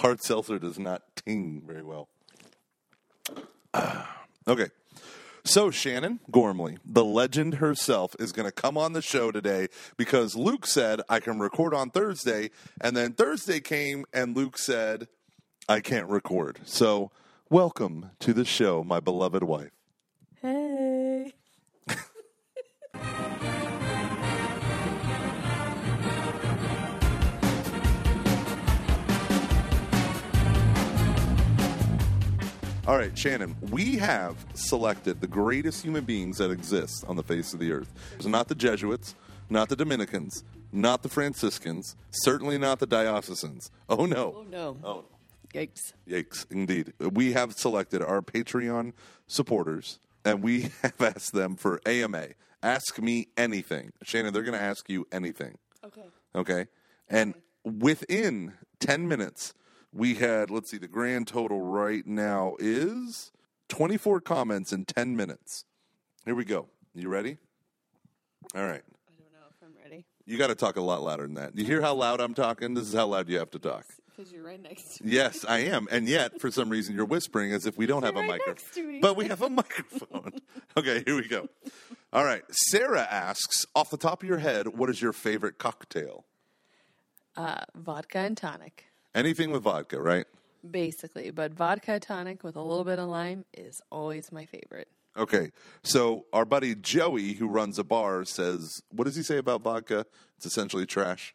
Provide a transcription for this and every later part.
Hard seltzer does not ting very well. okay. So, Shannon Gormley, the legend herself, is going to come on the show today because Luke said I can record on Thursday. And then Thursday came and Luke said I can't record. So, welcome to the show, my beloved wife. Hey. All right, Shannon, we have selected the greatest human beings that exist on the face of the earth. It's not the Jesuits, not the Dominicans, not the Franciscans, certainly not the Diocesans. Oh, no. Oh no. Oh, Yikes. Yikes, indeed. We have selected our Patreon supporters and we have asked them for AMA. Ask me anything. Shannon, they're going to ask you anything. Okay. Okay. And within 10 minutes, we had, let's see, the grand total right now is 24 comments in 10 minutes. Here we go. You ready? All right. I don't know if I'm ready. You got to talk a lot louder than that. You hear how loud I'm talking? This is how loud you have to talk. Because you're right next to me. Yes, I am. And yet, for some reason, you're whispering as if we don't have a right microphone. next to me. But we have a microphone. okay, here we go. All right. Sarah asks, off the top of your head, what is your favorite cocktail? Uh, vodka and tonic, Anything with vodka, right? basically. But vodka tonic with a little bit of lime is always my favorite. Okay. So our buddy Joey, who runs a bar, says, what does he say about vodka? It's essentially trash.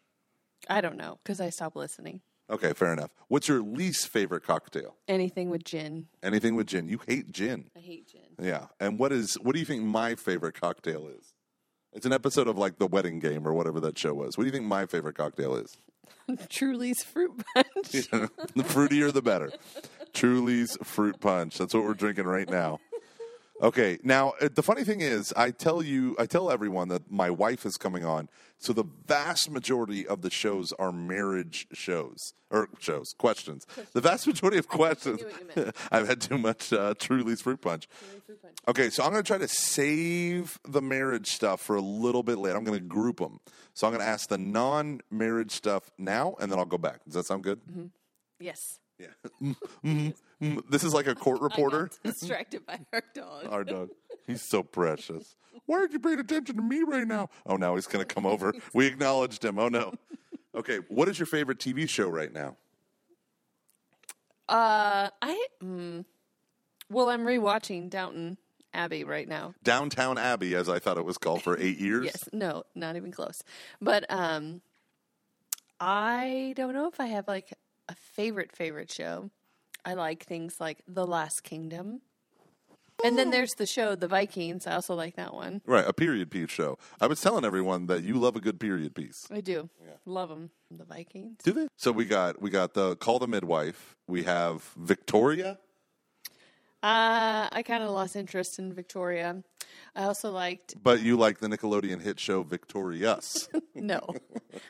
I don't know because I stopped listening. Okay, fair enough. What's your least favorite cocktail? Anything with gin. Anything with gin. You hate gin. I hate gin. Yeah. And what is what do you think my favorite cocktail is? It's an episode of like the wedding game or whatever that show was. What do you think my favorite cocktail is? Truly's fruit punch. the fruitier the better. Truly's fruit punch. That's what we're drinking right now. Okay, now uh, the funny thing is, I tell you, I tell everyone that my wife is coming on. So the vast majority of the shows are marriage shows or shows questions. The vast majority of questions. what you meant. I've had too much uh, Truly's fruit punch. fruit punch. Okay, so I'm going to try to save the marriage stuff for a little bit later. I'm going to group them. So I'm going to ask the non-marriage stuff now, and then I'll go back. Does that sound good? Yes. Yeah. Mm, mm, mm. This is like a court reporter. Distracted by our dog. Our dog. He's so precious. Why aren't you paying attention to me right now? Oh, now he's going to come over. We acknowledged him. Oh, no. Okay, what is your favorite TV show right now? Uh, I mm, well, I'm rewatching Downton Abbey right now. Downtown Abbey, as I thought it was called for eight years. Yes, no, not even close. But um, I don't know if I have like a favorite favorite show. I like things like The Last Kingdom, and then there's the show The Vikings. I also like that one. Right, a period piece show. I was telling everyone that you love a good period piece. I do Yeah. love them. The Vikings. Do they? So we got we got the Call the Midwife. We have Victoria. Uh, I kind of lost interest in Victoria. I also liked But you like the Nickelodeon hit show Victorious. no.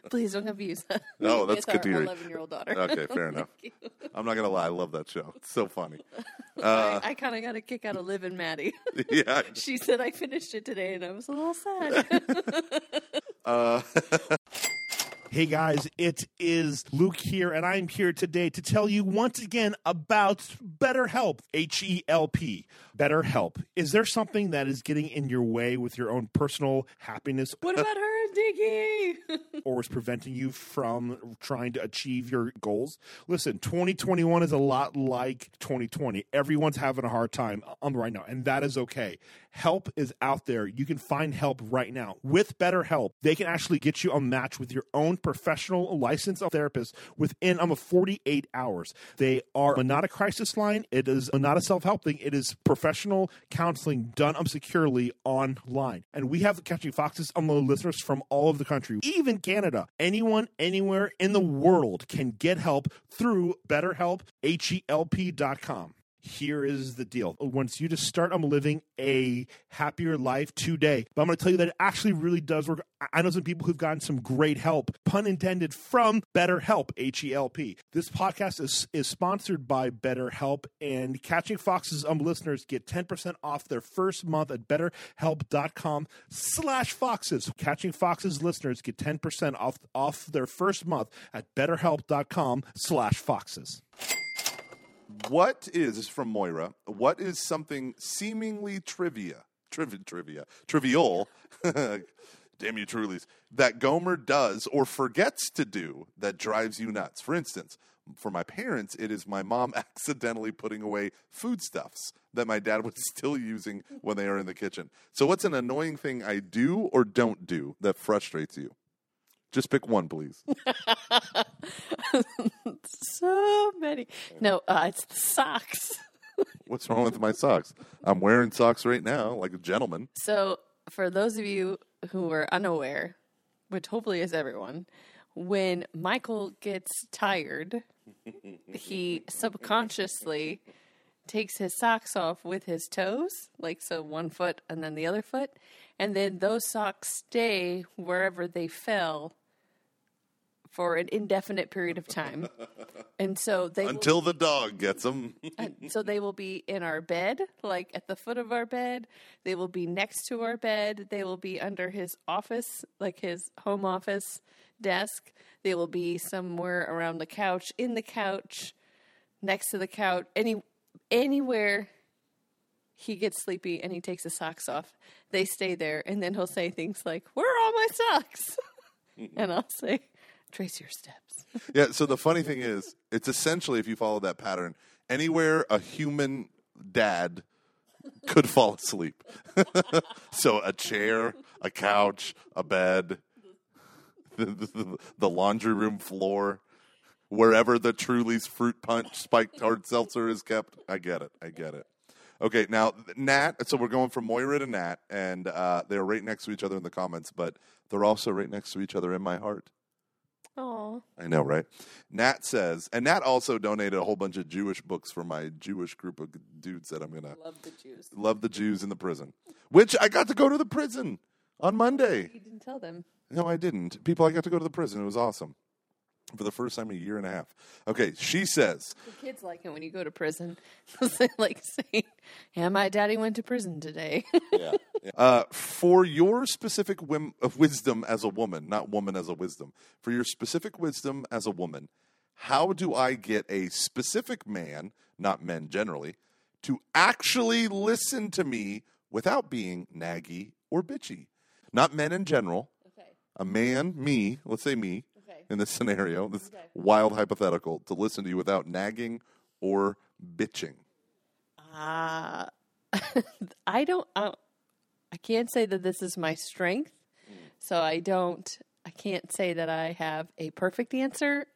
Please don't confuse that. No, that's good our Kateri. eleven-year-old daughter. okay, fair enough. I'm not gonna lie, I love that show. It's so funny. I, I kind of got a kick out of Liv and Maddie. yeah. She said I finished it today, and I was a little sad. Uh, Hey guys, it is Luke here, and I'm here today to tell you once again about BetterHelp. H E L P. BetterHelp. Is there something that is getting in your way with your own personal happiness what about her Diggy? or is preventing you from trying to achieve your goals? Listen, 2021 is a lot like 2020. Everyone's having a hard time um, right now, and that is okay. Help is out there. You can find help right now. With BetterHelp, they can actually get you a match with your own professional licensed therapist within um, 48 hours. They are not a crisis line. It is not a self-help thing. It is professional counseling done um, securely online. And we have Catching Foxes um, listeners from all over the country, even Canada. Anyone, anywhere in the world can get help through BetterHelp, H-E-L-P dot com. Here is the deal. Once you just start um, living a happier life today, but I'm going to tell you that it actually really does work. I- know some people who've gotten some great help, pun intended, from BetterHelp, H E L P. This podcast is, is sponsored by BetterHelp, and Catching Foxes um, listeners get 10% off their first month at betterhelp.com slash foxes. Catching Foxes listeners get 10% off, off their first month at betterhelp.com slash foxes. What is, is from Moira, what is something seemingly trivia, trivi- trivia, trivial, damn you Trulies, that Gomer does or forgets to do that drives you nuts? For instance, for my parents, it is my mom accidentally putting away foodstuffs that my dad was still using when they are in the kitchen. So, what's an annoying thing I do or don't do that frustrates you? Just pick one, please. so many. No, uh, it's the socks. What's wrong with my socks? I'm wearing socks right now, like a gentleman. So, for those of you who are unaware, which hopefully is everyone, when Michael gets tired, he subconsciously takes his socks off with his toes, like so one foot and then the other foot, and then those socks stay wherever they fell for an indefinite period of time. And so they will Until the dog gets them. so they will be in our bed, like at the foot of our bed. They will be next to our bed. They will be under his office, like his home office desk. They will be somewhere around the couch, in the couch, next to the couch, any anywhere he gets sleepy and he takes his socks off. They stay there and then he'll say things like, "Where are all my socks?" and I'll say, "Trace your steps." yeah, so the funny thing is, it's essentially, if you follow that pattern, anywhere a human dad could fall asleep. so a chair, a couch, a bed, the, the, the laundry room floor, wherever the Truly's fruit punch spiked hard seltzer is kept. I get it. I get it. Okay, now Nat. So we're going from Moira to Nat, and uh, they're right next to each other in the comments, but they're also right next to each other in my heart. Oh, I know, right? Nat says, and Nat also donated a whole bunch of Jewish books for my Jewish group of dudes that I'm gonna love the Jews. love the Jews in the prison. Which I got to go to the prison on Monday. You didn't tell them. No, I didn't. People, I got to go to the prison. It was awesome for the first time in a year and a half. Okay, she says, The kids like it when you go to prison. they like saying, "Yeah, my daddy went to prison today." uh, for your specific whim, of wisdom as a woman, not woman as a wisdom, for your specific wisdom as a woman, how do I get a specific man, not men generally, to actually listen to me without being naggy or bitchy? Not men in general. okay. A man, me, let's say me. in this scenario, this Okay. wild hypothetical, to listen to you without nagging or bitching. Uh, I don't. I, I can't say that this is my strength, so I don't. I can't say that I have a perfect answer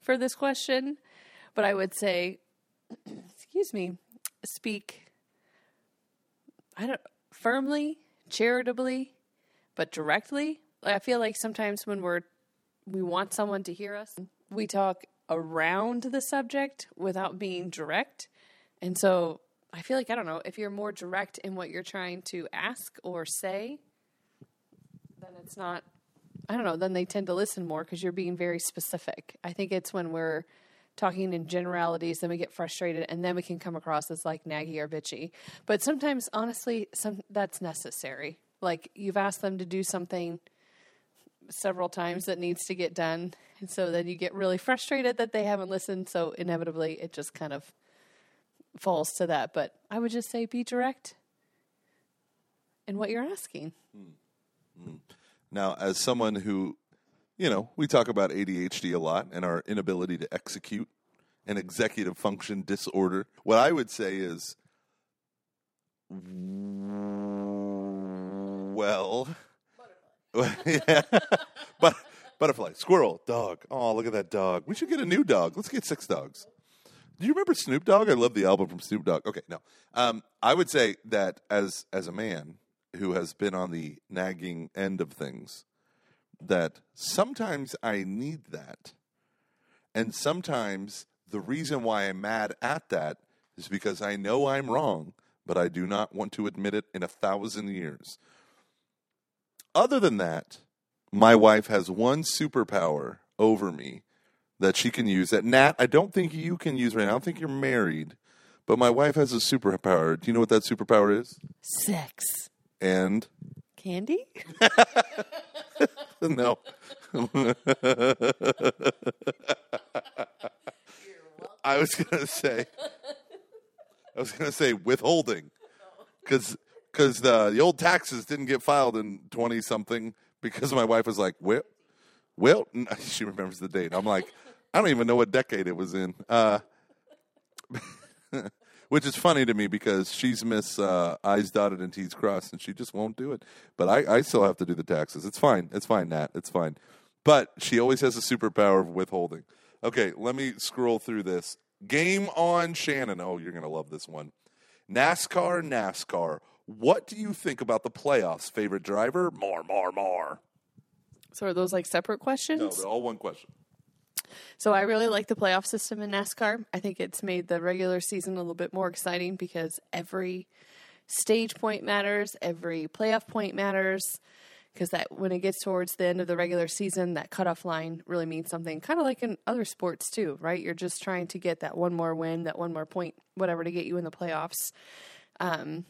for this question, but I would say, excuse me, speak. I don't firmly, charitably, but directly. I feel like sometimes when we're we want someone to hear us, we talk around the subject without being direct. And so I feel like I don't know if you're more direct in what you're trying to ask or say, then it's not. I don't know. Then they tend to listen more because you're being very specific. I think it's when we're talking in generalities, then we get frustrated, and then we can come across as like naggy or bitchy. But sometimes, honestly, some that's necessary. Like you've asked them to do something several times that needs to get done, and so then you get really frustrated that they haven't listened. So inevitably, it just kind of falls to that. But I would just say be direct in what you're asking. Hmm. Hmm. Now, as someone who, you know, we talk about ADHD a lot and our inability to execute an executive function disorder, what I would say is, well, yeah. but butterfly, squirrel, dog. Oh, look at that dog. We should get a new dog. Let's get six dogs. Do you remember Snoop Dogg? I love the album from Snoop Dogg. Okay, no. Um, I would say that as as a man who has been on the nagging end of things, that sometimes I need that, and sometimes the reason why I'm mad at that is because I know I'm wrong, but I do not want to admit it in a thousand years. Other than that, my wife has one superpower over me that she can use that Nat, I don't think you can use right now. I don't think you're married, but my wife has a superpower. Do you know what that superpower is? Sex. And Candy? no. I was gonna say, I was gonna say withholding, because because the the old taxes didn't get filed in twenty something because my wife was like, well, well, she remembers the date. I'm like, I don't even know what decade it was in. Uh, which is funny to me because she's Miss uh, I's dotted and T's crossed, and she just won't do it. But I, I still have to do the taxes. It's fine. It's fine, Nat. It's fine. But she always has a superpower of withholding. Okay, let me scroll through this. Game on Shannon. Oh, you're going to love this one. NASCAR, NASCAR. What do you think about the playoffs? Favorite driver? More, more, more. So are those like separate questions? No, they're all one question. So I really like the playoff system in NASCAR. I think it's made the regular season a little bit more exciting because every stage point matters, every playoff point matters. Because that when it gets towards the end of the regular season, that cutoff line really means something. Kind of like in other sports too, right? You're just trying to get that one more win, that one more point, whatever, to get you in the playoffs. Um,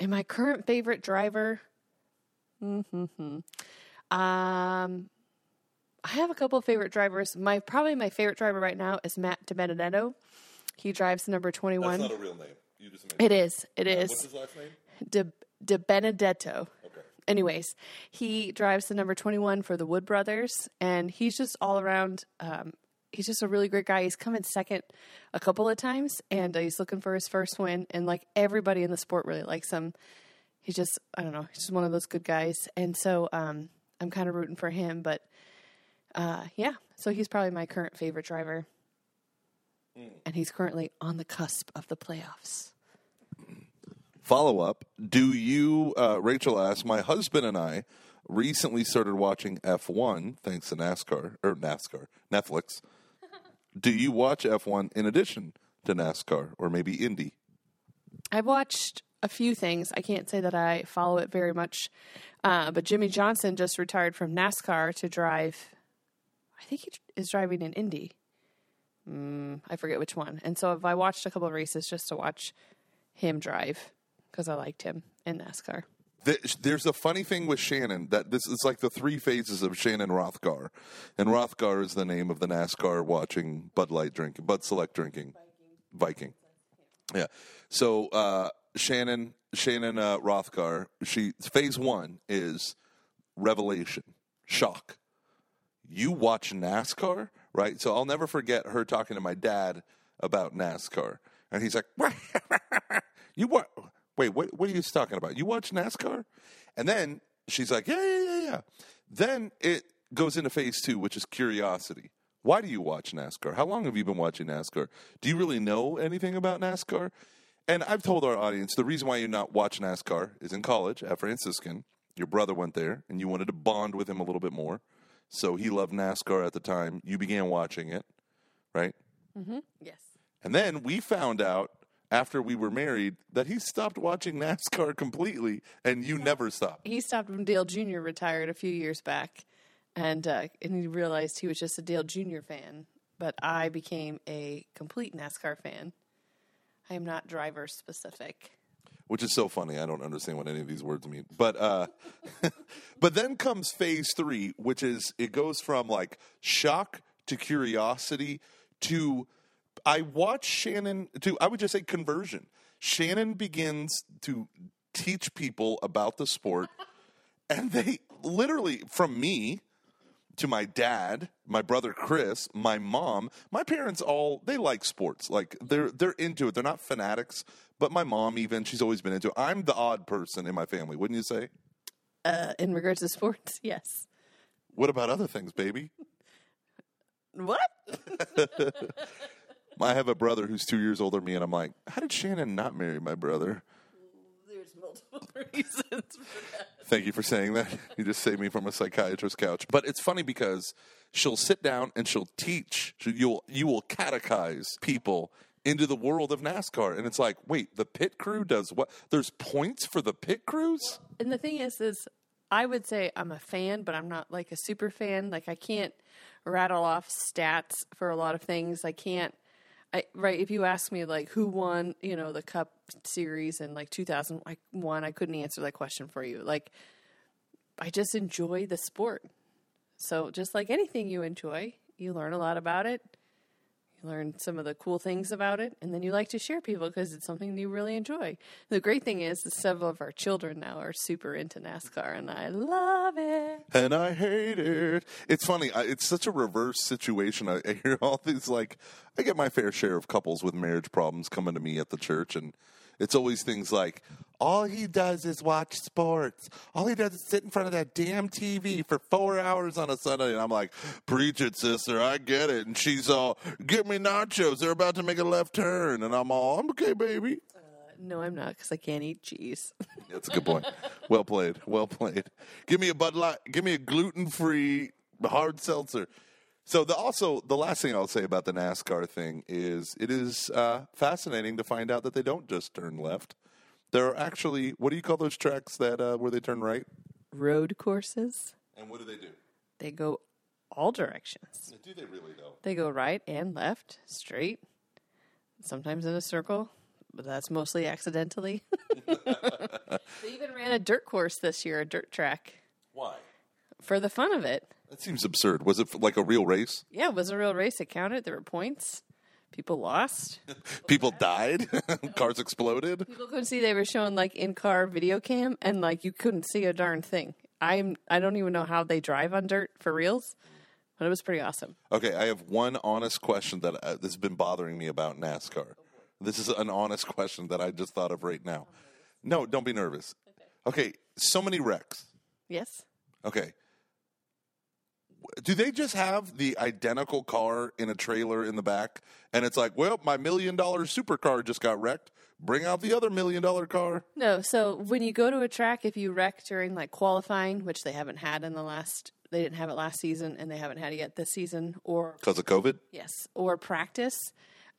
and my current favorite driver, mm-hmm, um, I have a couple of favorite drivers. My probably my favorite driver right now is Matt DiBenedetto. He drives number twenty one. a real name. You just It is. It is. his last name? De, De Benedetto. Okay. Anyways, he drives the number 21 for the Wood Brothers, and he's just all around. Um, he's just a really great guy. He's come in second a couple of times, and uh, he's looking for his first win. And like everybody in the sport really likes him. He's just, I don't know, he's just one of those good guys. And so um, I'm kind of rooting for him. But uh, yeah, so he's probably my current favorite driver. And he's currently on the cusp of the playoffs. Follow up. Do you, uh, Rachel asked, my husband and I recently started watching F1 thanks to NASCAR, or NASCAR, Netflix. Do you watch F1 in addition to NASCAR or maybe Indy? I've watched a few things. I can't say that I follow it very much, uh, but Jimmie Johnson just retired from NASCAR to drive. I think he is driving in Indy. Mm, I forget which one. And so I watched a couple of races just to watch him drive because I liked him in NASCAR. Th- There's a funny thing with Shannon that this is like the three phases of Shannon Rothgar, and Rothgar is the name of the NASCAR watching Bud Light drinking, Bud Select drinking, Viking. Yeah. So uh, Shannon Shannon uh, Rothgar, she phase one is revelation, shock. You watch NASCAR, right? So I'll never forget her talking to my dad about NASCAR, and he's like, "You what? Wait, what? What are you talking about? You watch NASCAR?" And then she's like, "Yeah, yeah, yeah, yeah." Then it goes into phase two, which is curiosity. Why do you watch NASCAR? How long have you been watching NASCAR? Do you really know anything about NASCAR? And I've told our audience the reason why you not watch NASCAR is in college at Franciscan. Your brother went there, and you wanted to bond with him a little bit more. So he loved NASCAR at the time. You began watching it, right? Mm-hmm. Yes. And then we found out after we were married that he stopped watching NASCAR completely, and you never stopped. He stopped when Dale Jr. retired a few years back, and uh, and he realized he was just a Dale Jr. fan. But I became a complete NASCAR fan. I am not driver specific. which is so funny. I don't understand what any of these words mean. But uh, but then comes phase three, which is it goes from like shock to curiosity to I watch Shannon to I would just say conversion. Shannon begins to teach people about the sport, and they literally from me to my dad, my brother Chris, my mom, my parents all they like sports. Like they're they're into it. They're not fanatics, but my mom even she's always been into it. I'm the odd person in my family, wouldn't you say? Uh, in regards to sports, yes. What about other things, baby? What? I have a brother who's two years older than me, and I'm like, how did Shannon not marry my brother? There's multiple reasons for that. Thank you for saying that. You just saved me from a psychiatrist's couch. But it's funny because she'll sit down and she'll teach. You'll you will catechize people into the world of NASCAR, and it's like, wait, the pit crew does what? There's points for the pit crews. And the thing is, is I would say I'm a fan, but I'm not like a super fan. Like I can't rattle off stats for a lot of things. I can't. I, right, if you ask me like who won, you know, the Cup Series in like 2001, I couldn't answer that question for you. Like, I just enjoy the sport. So just like anything you enjoy, you learn a lot about it. You learn some of the cool things about it, and then you like to share people because it's something you really enjoy. The great thing is, several of our children now are super into NASCAR, and I love it. and I hate it. It's funny. It's such a reverse situation. I, I hear all these like I get my fair share of couples with marriage problems coming to me at the church, and it's always things like all he does is watch sports. All he does is sit in front of that damn TV for four hours on a Sunday, and I'm like, preach it, sister. I get it. And she's all, get me nachos. They're about to make a left turn, and I'm all, I'm okay, baby. Uh, no, I'm not because I can't eat cheese. That's a good point. Well played. Well played. Give me a Bud Light. Give me a gluten free hard seltzer. So the also the last thing I'll say about the NASCAR thing is it is uh, fascinating to find out that they don't just turn left. There are actually what do you call those tracks that uh, where they turn right? Road courses, And what do they do? they go all directions. Do they really though? They go right and left, straight, sometimes in a circle, but that's mostly accidentally. they even ran a dirt course this year, a dirt track, Why? for the fun of it. That seems absurd. Was it like a real race? Yeah, it was a real race. It counted. There were points. People lost. People died. Cars exploded. People couldn't see. They were showing like in car video cam, and like you couldn't see a darn thing. I'm. I don't even know how they drive on dirt for reals, but it was pretty awesome. Okay, I have one honest question that uh, has been bothering me about NASCAR. This is an honest question that I just thought of right now. No, don't be nervous. Okay, so many wrecks. Yes. Okay. Do they just have the identical car in a trailer in the back? And it's like, well, my million dollar supercar just got wrecked. Bring out the other million dollar car. No, so when you go to a track, if you wreck during like qualifying, which they haven't had in the last, they didn't have it last season, and they haven't had it yet this season, or Because of COVID? yes, or practice,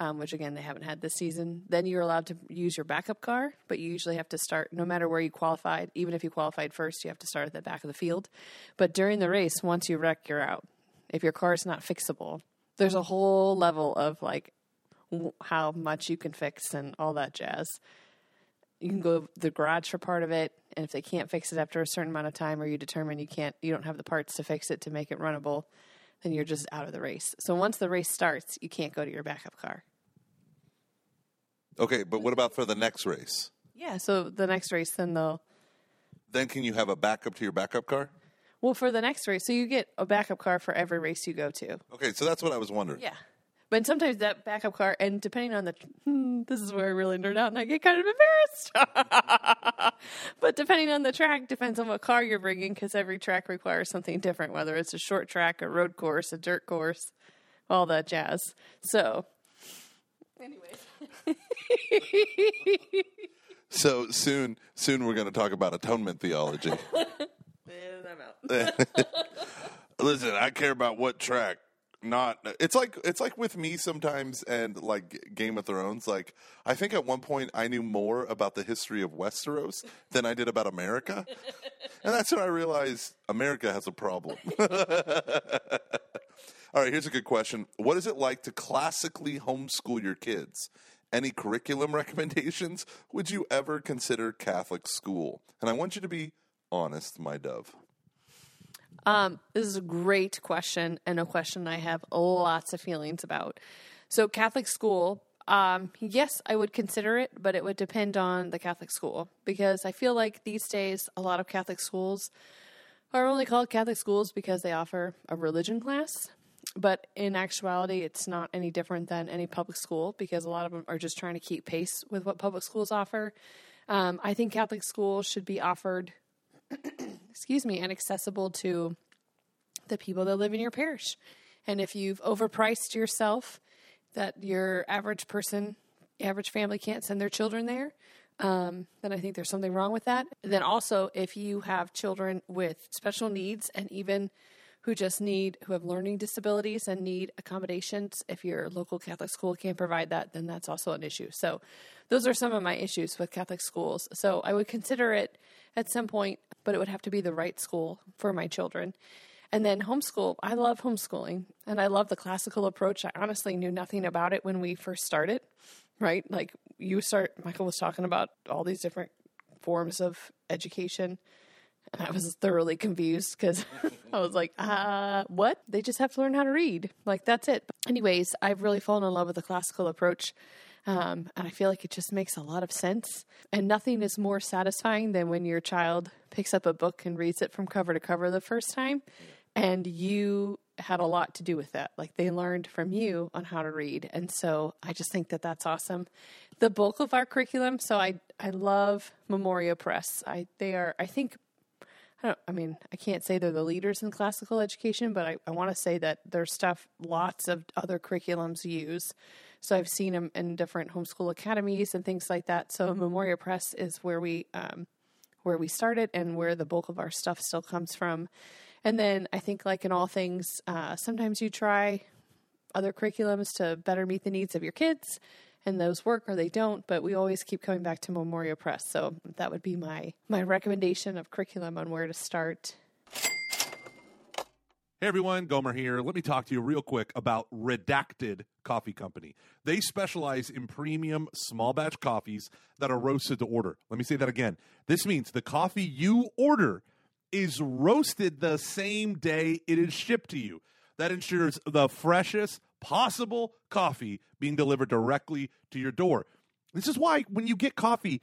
um, which again they haven't had this season, then you're allowed to use your backup car, but you usually have to start no matter where you qualified. Even if you qualified first, you have to start at the back of the field. But during the race, once you wreck, you're out. If your car is not fixable, there's a whole level of like how much you can fix and all that jazz you can go to the garage for part of it and if they can't fix it after a certain amount of time or you determine you can't you don't have the parts to fix it to make it runnable then you're just out of the race so once the race starts you can't go to your backup car Okay, but what about for the next race? yeah so the next race then they'll Then can you have a backup to your backup car? well for the next race so you get a backup car for every race you go to Okay, so that's what I was wondering. yeah but sometimes that backup car and depending on the hmm, this is where i really nerd out and i get kind of embarrassed but depending on the track depends on what car you're bringing because every track requires something different whether it's a short track a road course a dirt course all that jazz so anyways So soon, soon we're going to talk about atonement theology. and i'm out Listen, I care about what track. Not it's like it's like with me sometimes and like Game of Thrones. Like I think at one point I knew more about the history of Westeros than I did about America, and that's when I realized America has a problem. All right, here's a good question: What is it like to classically homeschool your kids? Any curriculum recommendations? Would you ever consider Catholic school? And I want you to be honest, my dove. Um, this is a great question and a question I have lots of feelings about. So, Catholic school, um, yes, I would consider it, but it would depend on the Catholic school because I feel like these days a lot of Catholic schools are only called Catholic schools because they offer a religion class. But in actuality, it's not any different than any public school because a lot of them are just trying to keep pace with what public schools offer. Um, I think Catholic schools should be offered excuse me, and accessible to the people that live in your parish. And if you've overpriced yourself, that your average person, average family can't send their children there, um, then I think there's something wrong with that. And then also, if you have children with special needs and even who just need, who have learning disabilities and need accommodations, if your local Catholic school can't provide that, then that's also an issue. So, those are some of my issues with Catholic schools. So, I would consider it at some point, but it would have to be the right school for my children. And then homeschool, I love homeschooling and I love the classical approach. I honestly knew nothing about it when we first started, right? Like you start, Michael was talking about all these different forms of education. And I was thoroughly confused because I was like, uh, what? They just have to learn how to read. Like, that's it. Anyways, I've really fallen in love with the classical approach. Um, and I feel like it just makes a lot of sense. And nothing is more satisfying than when your child picks up a book and reads it from cover to cover the first time. And you had a lot to do with that. Like they learned from you on how to read. And so I just think that that's awesome. The bulk of our curriculum, so I, I love Memoria Press. I, they are, I think, I, I mean, I can't say they're the leaders in classical education, but I, I want to say that their stuff lots of other curriculums use. So I've seen them in different homeschool academies and things like that. So Memoria Press is where we um, where we started and where the bulk of our stuff still comes from. And then I think, like in all things, uh, sometimes you try other curriculums to better meet the needs of your kids, and those work or they don't. But we always keep coming back to Memoria Press, so that would be my my recommendation of curriculum on where to start. Hey everyone, Gomer here. Let me talk to you real quick about Redacted Coffee Company. They specialize in premium small batch coffees that are roasted to order. Let me say that again. This means the coffee you order is roasted the same day it is shipped to you. That ensures the freshest possible coffee being delivered directly to your door. This is why when you get coffee,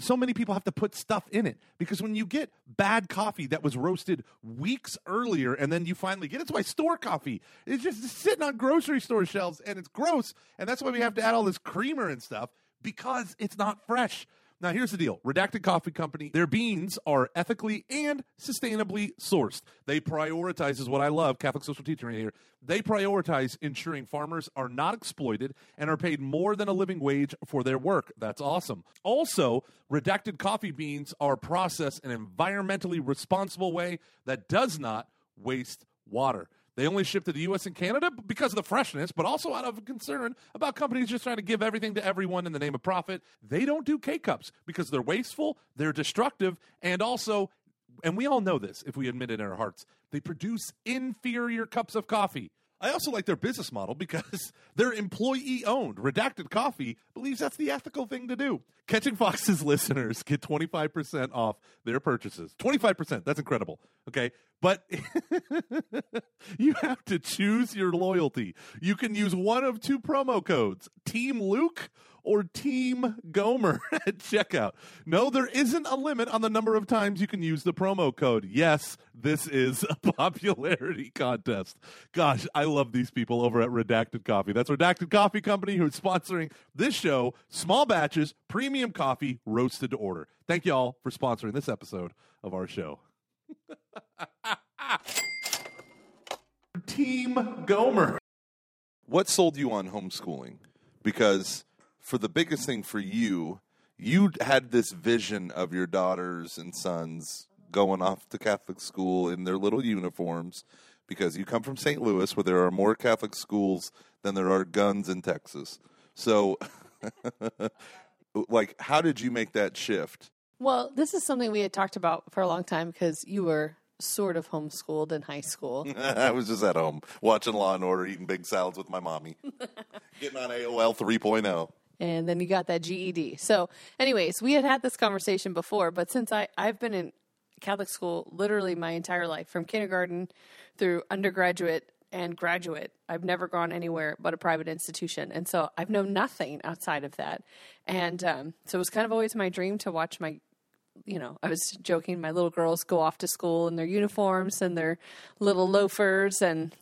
so many people have to put stuff in it because when you get bad coffee that was roasted weeks earlier and then you finally get it, it's why store coffee is just sitting on grocery store shelves and it's gross. And that's why we have to add all this creamer and stuff because it's not fresh. Now, here's the deal Redacted Coffee Company, their beans are ethically and sustainably sourced. They prioritize, is what I love, Catholic social teaching right here. They prioritize ensuring farmers are not exploited and are paid more than a living wage for their work. That's awesome. Also, redacted coffee beans are processed in an environmentally responsible way that does not waste water. They only ship to the U.S. and Canada because of the freshness, but also out of concern about companies just trying to give everything to everyone in the name of profit. They don't do K cups because they're wasteful, they're destructive, and also, and we all know this if we admit it in our hearts, they produce inferior cups of coffee. I also like their business model because they're employee owned. Redacted Coffee believes that's the ethical thing to do. Catching Foxes listeners get 25% off their purchases. 25%. That's incredible. Okay. But you have to choose your loyalty. You can use one of two promo codes Team Luke or Team Gomer at checkout. No, there isn't a limit on the number of times you can use the promo code. Yes, this is a popularity contest. Gosh, I love these people over at Redacted Coffee. That's Redacted Coffee Company who's sponsoring this show, small batches, premium coffee, roasted to order. Thank you all for sponsoring this episode of our show. Team Gomer. What sold you on homeschooling? Because for the biggest thing for you, you had this vision of your daughters and sons going off to Catholic school in their little uniforms because you come from St. Louis where there are more Catholic schools than there are guns in Texas. So like how did you make that shift? Well, this is something we had talked about for a long time because you were sort of homeschooled in high school. I was just at home watching Law and Order, eating big salads with my mommy, getting on AOL 3.0. and then you got that GED. So, anyways, we had had this conversation before, but since I I've been in Catholic school literally my entire life, from kindergarten through undergraduate and graduate, I've never gone anywhere but a private institution, and so I've known nothing outside of that. And um, so it was kind of always my dream to watch my you know, I was joking, my little girls go off to school in their uniforms and their little loafers and,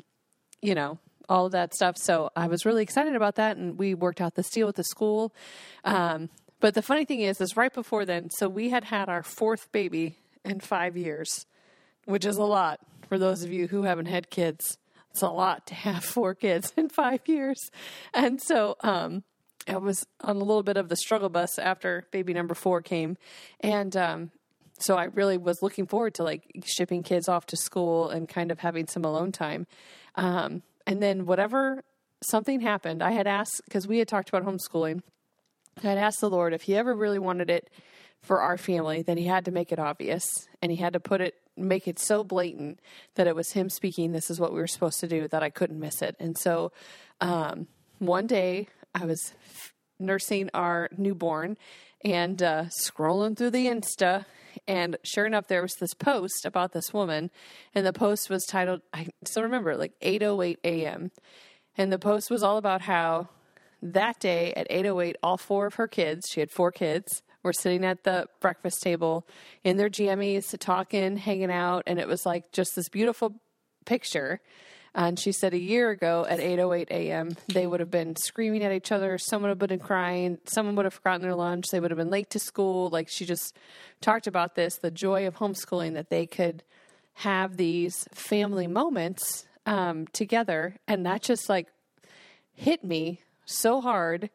you know, all of that stuff. So I was really excited about that. And we worked out this deal with the school. Um, but the funny thing is, is right before then, so we had had our fourth baby in five years, which is a lot for those of you who haven't had kids. It's a lot to have four kids in five years. And so, um, I was on a little bit of the struggle bus after baby number four came, and um, so I really was looking forward to like shipping kids off to school and kind of having some alone time. Um, and then whatever something happened, I had asked because we had talked about homeschooling. I had asked the Lord if He ever really wanted it for our family, then He had to make it obvious, and He had to put it make it so blatant that it was Him speaking. This is what we were supposed to do. That I couldn't miss it. And so um, one day I was nursing our newborn and uh, scrolling through the Insta. And sure enough, there was this post about this woman, and the post was titled, I still remember, like 8:08 a.m. And the post was all about how that day at 8:08, all four of her kids, she had four kids, were sitting at the breakfast table in their jammies, talking, hanging out, and it was like just this beautiful picture. And she said a year ago at 8:08 a.m. they would have been screaming at each other. Someone would have been crying. Someone would have forgotten their lunch. They would have been late to school. Like she just talked about this, the joy of homeschooling that they could have these family moments um, together, and that just like hit me so hard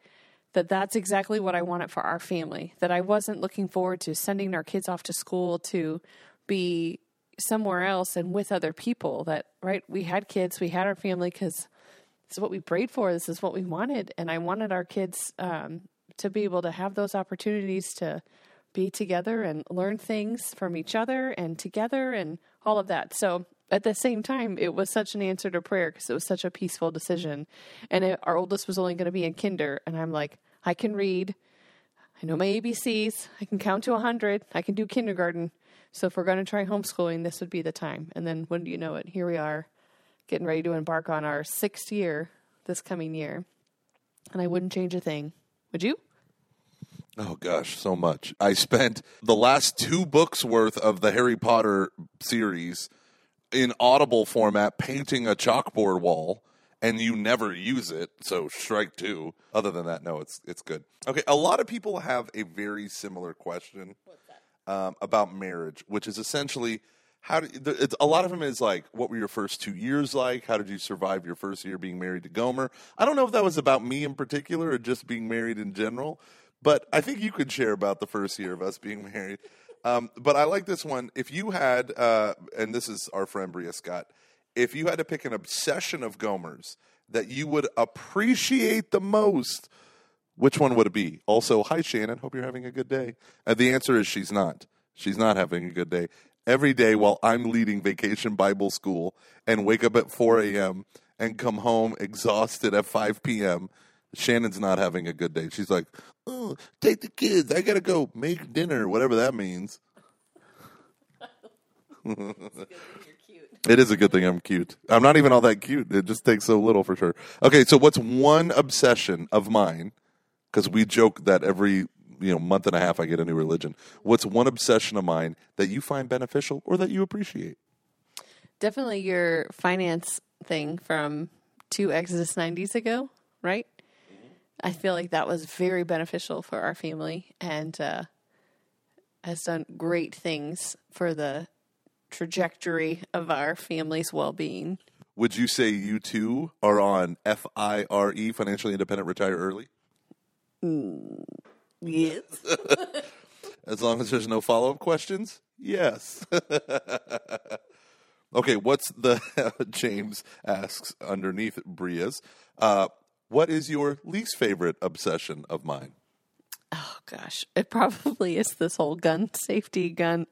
that that's exactly what I wanted for our family. That I wasn't looking forward to sending our kids off to school to be somewhere else and with other people. That, right, we had kids, we had our family because this is what we prayed for, this is what we wanted. And I wanted our kids um, to be able to have those opportunities to be together and learn things from each other and together and all of that. So at the same time, it was such an answer to prayer because it was such a peaceful decision. And it, our oldest was only going to be in kinder, and I'm like, I can read. I know my ABCs. I can count to 100. I can do kindergarten. So if we're going to try homeschooling, this would be the time. And then when do you know it? Here we are, getting ready to embark on our sixth year this coming year. And I wouldn't change a thing. Would you? Oh gosh, so much. I spent the last two books worth of the Harry Potter series in audible format painting a chalkboard wall and you never use it, so strike two. Other than that, no, it's it's good. Okay, a lot of people have a very similar question um, about marriage, which is essentially how do, it's, a lot of them is like, what were your first two years like? How did you survive your first year being married to Gomer? I don't know if that was about me in particular or just being married in general, but I think you could share about the first year of us being married. Um, but I like this one. If you had, uh, and this is our friend Bria Scott, if you had to pick an obsession of Gomer's that you would appreciate the most, which one would it be? Also, hi Shannon, hope you're having a good day. And the answer is she's not. She's not having a good day. Every day while I'm leading vacation Bible school and wake up at 4 a.m. and come home exhausted at 5 p.m., Shannon's not having a good day. She's like, oh, take the kids. I got to go make dinner, whatever that means. It is a good thing I'm cute. I'm not even all that cute. It just takes so little for sure. Okay, so what's one obsession of mine? Because we joke that every you know month and a half I get a new religion. What's one obsession of mine that you find beneficial or that you appreciate? Definitely your finance thing from two Exodus 90s ago, right? I feel like that was very beneficial for our family and uh, has done great things for the trajectory of our family's well being. Would you say you two are on FIRE, financially independent, retire early? Yes. As long as there's no follow up questions, yes. okay, what's the James asks underneath Bria's? Uh, what is your least favorite obsession of mine? Oh gosh, it probably is this whole gun safety, gun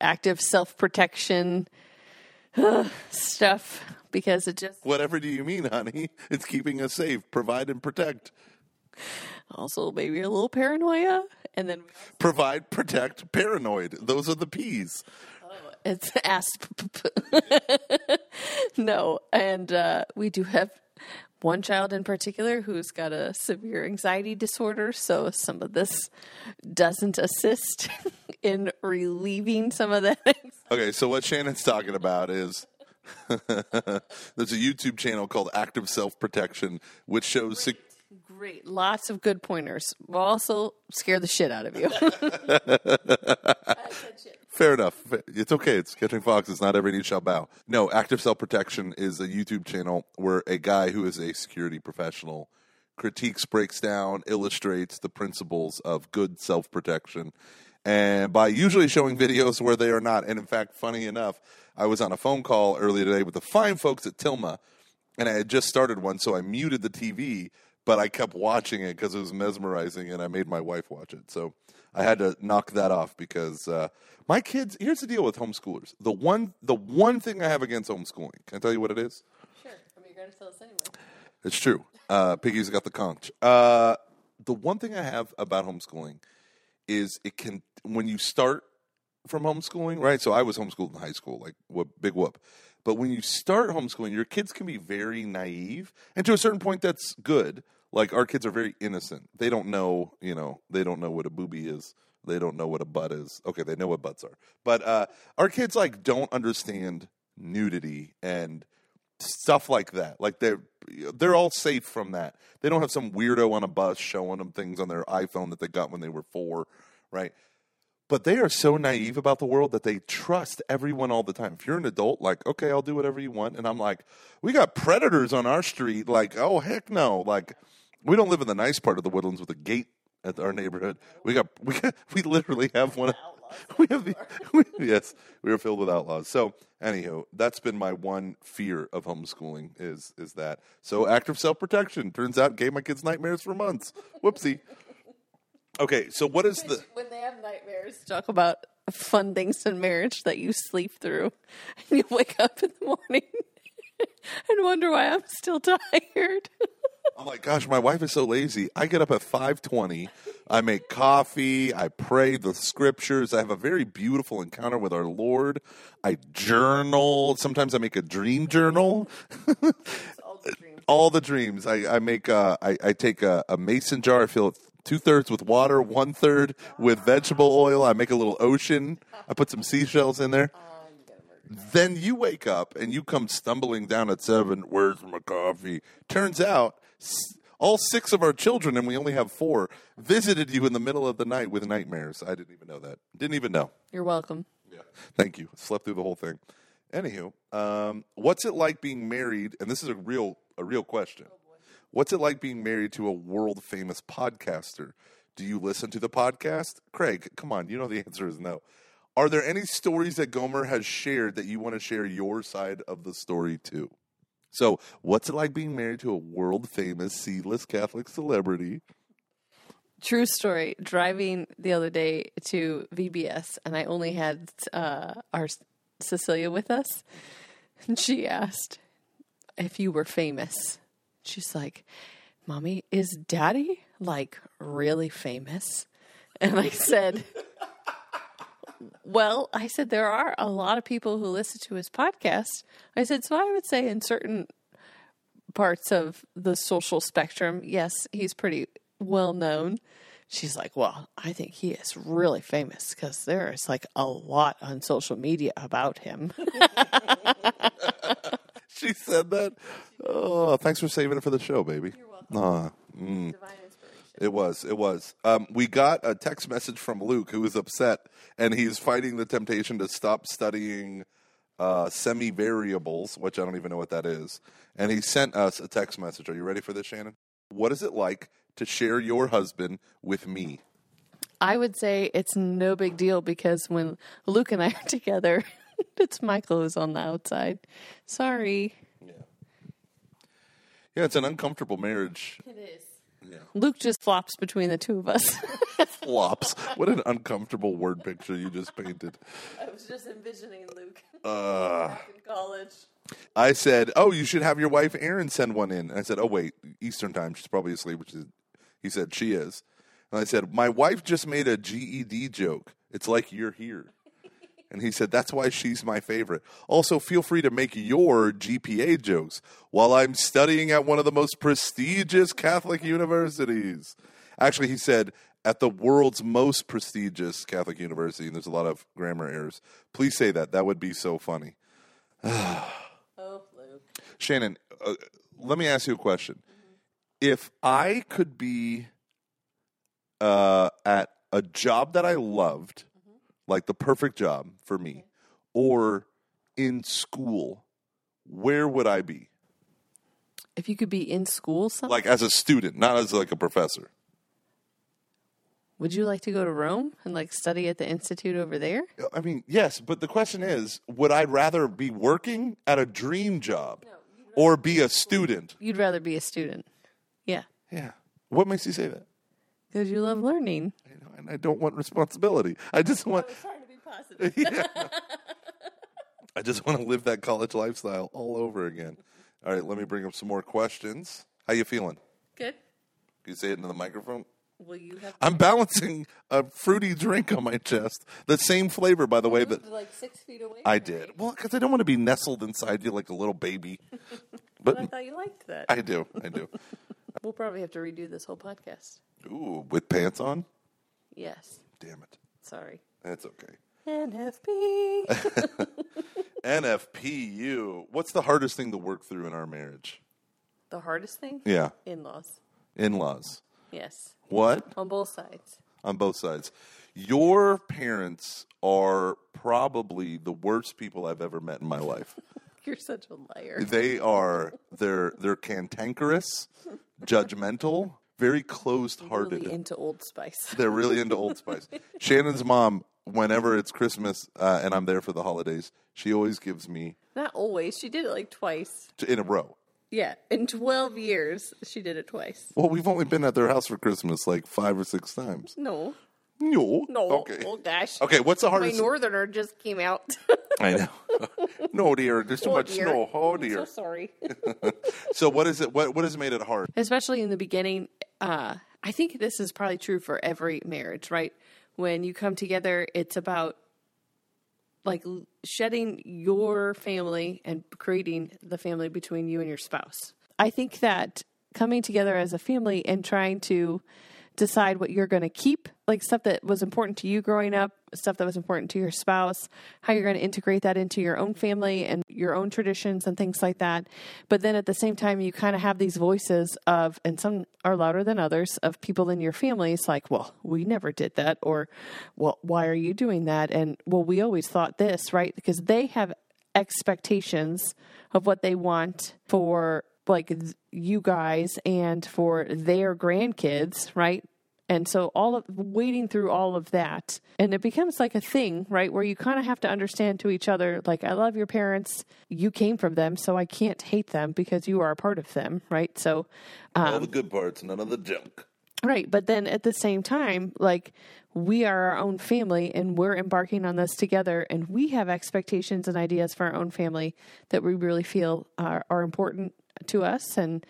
active self protection stuff because it just Whatever do you mean, honey? It's keeping us safe, provide and protect. Also maybe a little paranoia, and then Provide, protect, paranoid. Those are the P's. it's asp. no, and uh, we do have one child in particular who's got a severe anxiety disorder, so some of this doesn't assist in relieving some of that. Okay, so what Shannon's talking about is there's a YouTube channel called Active Self Protection, which shows. sec- Great, lots of good pointers. Will also scare the shit out of you. Fair enough. It's okay. It's catching foxes. Not every knee shall bow. No, Active Self Protection is a YouTube channel where a guy who is a security professional critiques, breaks down, illustrates the principles of good self protection. And by usually showing videos where they are not. And in fact, funny enough, I was on a phone call earlier today with the fine folks at Tilma, and I had just started one, so I muted the TV, but I kept watching it because it was mesmerizing, and I made my wife watch it. So I had to knock that off because uh, my kids. Here's the deal with homeschoolers: the one, the one thing I have against homeschooling. Can I tell you what it is? sure, I mean, you're going to tell us anyway. It's true. Uh, Piggy's got the conch. Uh, the one thing I have about homeschooling is it can when you start from homeschooling, right? So I was homeschooled in high school, like whoop, big whoop. But when you start homeschooling, your kids can be very naive, and to a certain point, that's good. Like our kids are very innocent; they don't know, you know, they don't know what a booby is. They don't know what a butt is. Okay, they know what butts are, but uh, our kids like don't understand nudity and stuff like that. Like they're they're all safe from that. They don't have some weirdo on a bus showing them things on their iPhone that they got when they were four, right? But they are so naive about the world that they trust everyone all the time. If you're an adult, like, okay, I'll do whatever you want. And I'm like, we got predators on our street. Like, oh, heck no. Like, we don't live in the nice part of the woodlands with a gate at our neighborhood. We got, we got, we literally have one. We have the, we, yes, we are filled with outlaws. So, anywho, that's been my one fear of homeschooling is is that. So, act of self protection turns out gave my kids nightmares for months. Whoopsie. Okay, so what is the when they have nightmares, talk about fun things in marriage that you sleep through, and you wake up in the morning and wonder why I'm still tired. I'm like, gosh, my wife is so lazy. I get up at 5:20. I make coffee. I pray the scriptures. I have a very beautiful encounter with our Lord. I journal. Sometimes I make a dream journal. All the dreams. All the dreams. I, I make. Uh, I, I take a, a mason jar. I fill it two thirds with water, one third with vegetable oil. I make a little ocean. I put some seashells in there. Then you wake up and you come stumbling down at seven. Where's my coffee? Turns out all six of our children, and we only have four, visited you in the middle of the night with nightmares. I didn't even know that. Didn't even know. You're welcome. Yeah. Thank you. Slept through the whole thing. Anywho, um, what's it like being married? And this is a real a real question. What's it like being married to a world famous podcaster? Do you listen to the podcast? Craig, come on, you know the answer is no. Are there any stories that Gomer has shared that you want to share your side of the story too? So, what's it like being married to a world famous seedless Catholic celebrity? True story. Driving the other day to VBS, and I only had uh, our Cecilia with us, and she asked if you were famous. She's like, "Mommy, is Daddy like really famous?" And I said, "Well, I said there are a lot of people who listen to his podcast." I said, "So I would say in certain parts of the social spectrum, yes, he's pretty well known. She's like, well, I think he is really famous because there is like a lot on social media about him. She said that. Oh, thanks for saving it for the show, baby. You're welcome. Mm. It was. It was. Um, we got a text message from Luke who was upset, and he's fighting the temptation to stop studying uh, semi variables, which I don't even know what that is. And he sent us a text message. Are you ready for this, Shannon? What is it like to share your husband with me? I would say it's no big deal because when Luke and I are together, it's Michael who's on the outside. Sorry. Yeah, it's an uncomfortable marriage. It is. Luke just flops between the two of us. Flops. What an uncomfortable word picture you just painted. I was just envisioning Luke Uh, in college. I said, "Oh, you should have your wife Erin send one in." And I said, "Oh, wait, Eastern time. She's probably asleep." Which is, he said, "She is." And I said, "My wife just made a GED joke. It's like you're here." And he said, "That's why she's my favorite." Also, feel free to make your GPA jokes while I'm studying at one of the most prestigious Catholic universities. Actually, he said, "At the world's most prestigious Catholic university." And there's a lot of grammar errors. Please say that. That would be so funny. Oh, Luke. Shannon, uh, let me ask you a question. If I could be uh, at a job that I loved, like the perfect job for me, or in school, where would I be? If you could be in school, some, Like as a student, not as like a professor. would you like to go to Rome and like study at the institute over there? I mean, yes, but the question is, would I rather be working at a dream job or be a student? You'd rather be a student. Yeah. Yeah. What makes you say that? Because you love learning. You and I don't want responsibility. I just want trying to be positive. yeah. I just want to live that college lifestyle all over again. All right, let me bring up some more questions. How you feeling? Good. Can you say it into the microphone? Will you have I'm balancing a fruity drink on my chest. The same flavor, by the way, that like six feet away? I did. Well, because I don't want to be nestled inside you like a little baby. But I thought you liked that. I do. I do. we'll probably have to redo this whole podcast. Ooh, with pants on? Yes. Damn it. Sorry. That's okay. NFP. NFPU. What's the hardest thing to work through in our marriage? the hardest thing? Yeah, In laws. in laws. Yes. What? On both sides. On both sides. Your parents are probably the worst people I've ever met in my life. You're such a liar. They are they're they're cantankerous, judgmental, very closed-hearted. Really into Old Spice. They're really into Old Spice. Shannon's mom, whenever it's Christmas uh, and I'm there for the holidays, she always gives me Not always. She did it like twice. in a row. Yeah. In 12 years, she did it twice. Well, we've only been at their house for Christmas like five or six times. No. No, No. Okay, Oh, gosh. okay. What's the hardest? My northerner just came out. I know. no, dear. There's too Oh, much dear. snow. Oh, I'm dear. so sorry. So, what is it? What what has made it hard? especially in the beginning uh, i think this is probably true for every marriage right when you come together it's about like shedding your family and creating the family between you and your spouse i think that coming together as a family and trying to decide what you're going to keep like stuff that was important to you growing up stuff that was important to your spouse how you're going to integrate that into your own family and your own traditions and things like that. But then at the same time you kind of have these voices of and some are louder than others of people in your families like well we never did that or well why are you doing that? And well we always thought this right? Because they have expectations of what they want for like you guys and for their grandkids, right? And so all of waiting through all of that and it becomes like a thing, right? Where you kind of have to understand to each other like I love your parents, you came from them, so I can't hate them because you are a part of them, right? So All um, the good parts, none of the junk. Right. But then at the same time, like we are our own family and we're embarking on this together and we have expectations and ideas for our own family that we really feel are, are important to us and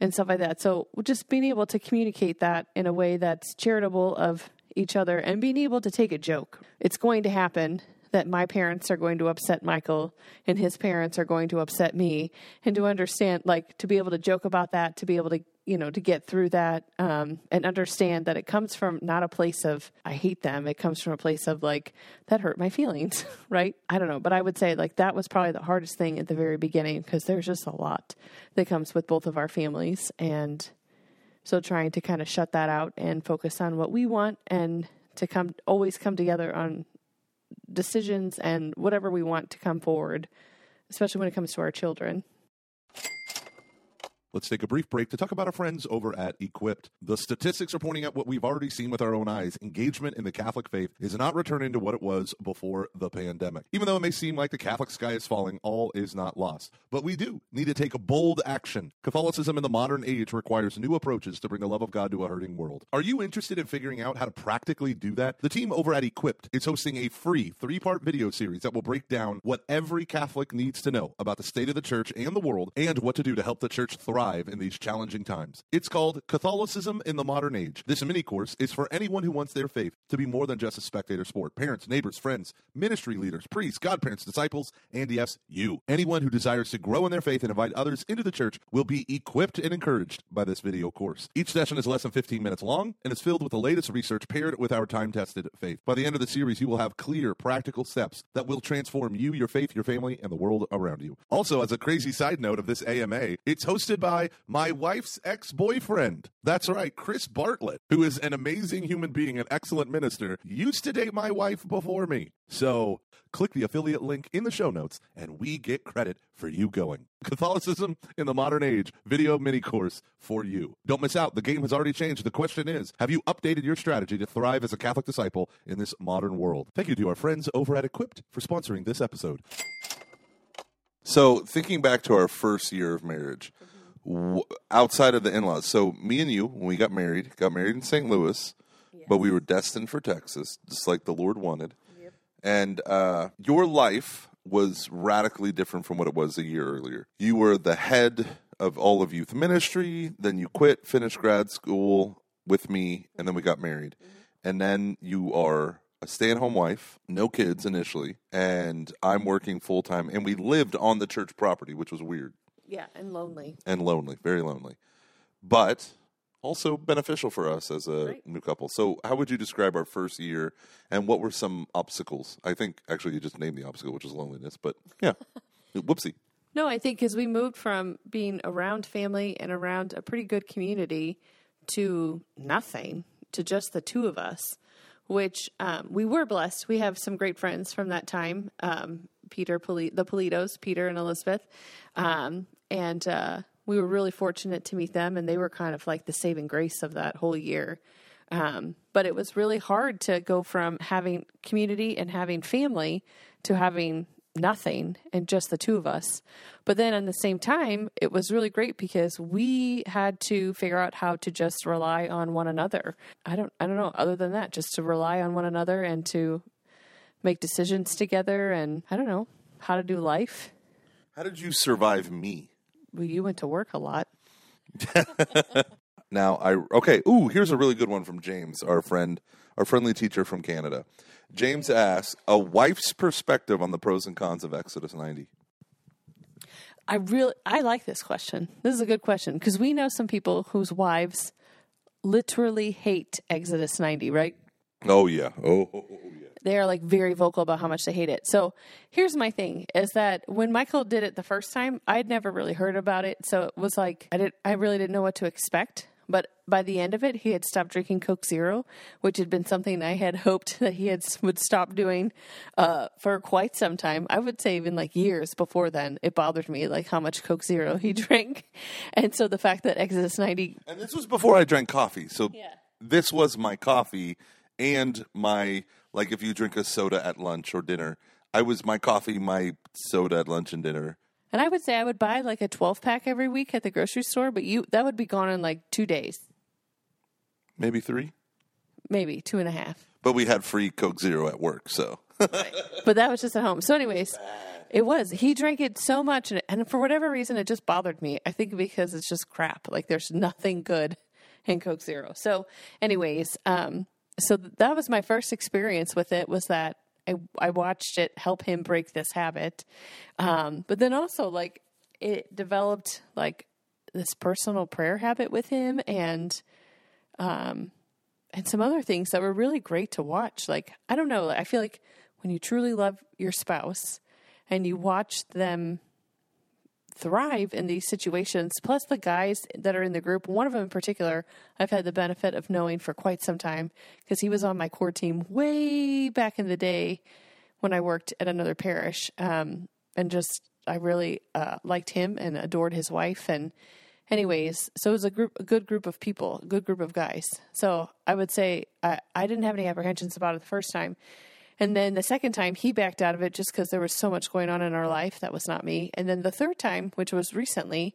and stuff like that. So just being able to communicate that in a way that's charitable of each other and being able to take a joke. It's going to happen that my parents are going to upset Michael and his parents are going to upset me. And to understand like to be able to joke about that to be able to you know to get through that um, and understand that it comes from not a place of i hate them. It comes from a place of like that hurt my feelings right? I don't know. But i would say like that was probably the hardest thing at the very beginning because there's just a lot that comes with both of our families. And so trying to kind of shut that out and focus on what we want and to come always come together on decisions and whatever we want to come forward, especially when it comes to our children. Let's take a brief break to talk about our friends over at Equipped. The statistics are pointing out what we've already seen with our own eyes. Engagement in the Catholic faith is not returning to what it was before the pandemic. Even though it may seem like the Catholic sky is falling, all is not lost. But we do need to take a bold action. Catholicism in the modern age requires new approaches to bring the love of God to a hurting world. Are you interested in figuring out how to practically do that? The team over at Equipped is hosting a free three part video series that will break down what every Catholic needs to know about the state of the church and the world and what to do to help the church thrive in these challenging times. It's called Catholicism in the Modern Age. This mini course is for anyone who wants their faith to be more than just a spectator sport. Parents, neighbors, friends, ministry leaders, priests, godparents, disciples, and yes, you. Anyone who desires to grow in their faith and invite others into the church will be equipped and encouraged by this video course. Each session is less than 15 minutes long and is filled with the latest research paired with our time tested faith. By the end of the series, you will have clear, practical steps that will transform you, your faith, your family, and the world around you. Also, as a crazy side note of this AMA, it's hosted by my wife's ex boyfriend. That's right, Chris Bartlett, who is an amazing human being, an excellent minister, used to date my wife before me. So click the affiliate link in the show notes and we get credit for you going. Catholicism in the Modern Age video mini course for you. Don't miss out. The game has already changed. The question is Have you updated your strategy to thrive as a Catholic disciple in this modern world? Thank you to our friends over at Equipped for sponsoring this episode. So, thinking back to our first year of marriage, w- outside of the in laws, so me and you, when we got married, got married in St. Louis, but we were destined for Texas, just like the Lord wanted. And uh, your life was radically different from what it was a year earlier. You were the head of all of youth ministry. Then you quit, finished grad school with me, and then we got married. And then you are a stay at home wife, no kids initially, and I'm working full time. And we lived on the church property, which was weird Yeah, and lonely. and lonely, very lonely, but also beneficial for us as a Right. new couple. So, how would you describe our first year, and what were some obstacles? I think actually you just named the obstacle, which is loneliness. But yeah, whoopsie. No, I think because we moved from being around family and around a pretty good community to nothing, to just the two of us, which um, we were blessed. We have some great friends from that time um, Peter, Poli- the Politos, Peter and Elizabeth. Um, and uh, we were really fortunate to meet them, and they were kind of like the saving grace of that whole year. Um, but it was really hard to go from having community and having family to having nothing and just the two of us. But then at the same time, it was really great because we had to figure out how to just rely on one another. I don't I don't know, other than that, just to rely on one another and to make decisions together and I don't know, how to do life. How did you survive me? Well, you went to work a lot. Now, I okay. Ooh, here's a really good one from James, our friend, our friendly teacher from Canada. James asks a wife's perspective on the pros and cons of Exodus 90. I really I like this question. This is a good question because we know some people whose wives literally hate Exodus 90, right? Oh yeah. Oh, oh, oh, yeah. they are like very vocal about how much they hate it. So here's my thing is that when Michael did it the first time, I'd never really heard about it. So it was like I did I really didn't know what to expect. But by the end of it, he had stopped drinking Coke Zero, which had been something I had hoped that he had would stop doing uh, for quite some time. I would say even like years before then. It bothered me like how much Coke Zero he drank, and so the fact that Exodus ninety And this was before I drank coffee. So Yeah. this was my coffee and my like if you drink a soda at lunch or dinner, I was my coffee, my soda at lunch and dinner. And I would say I would buy like a 12 pack every week at the grocery store, but you that would be gone in like two days, Maybe 3. maybe two and a half. But we had free Coke Zero at work, so But that was just at home. So, anyways, it was. He drank it so much, and, and for whatever reason, it just bothered me. I think because it's just crap. Like there's nothing good in Coke Zero. So, anyways, um, so that was my first experience with it. Was that I I watched it help him break this habit, um, but then also like it developed like this personal prayer habit with him and um and some other things that were really great to watch like i don't know i feel like when you truly love your spouse and you watch them thrive in these situations. Plus the guys that are in the group one of them in particular i've had the benefit of knowing for quite some time because he was on my core team way back in the day when i worked at another parish. Um, and just i really uh, liked him and adored his wife. And anyways so it was a group a good group of people a good group of guys. So i would say i, I didn't have any apprehensions about it the first time and then the second time he backed out of it just because there was so much going on in our life that was not me and then the third time which was recently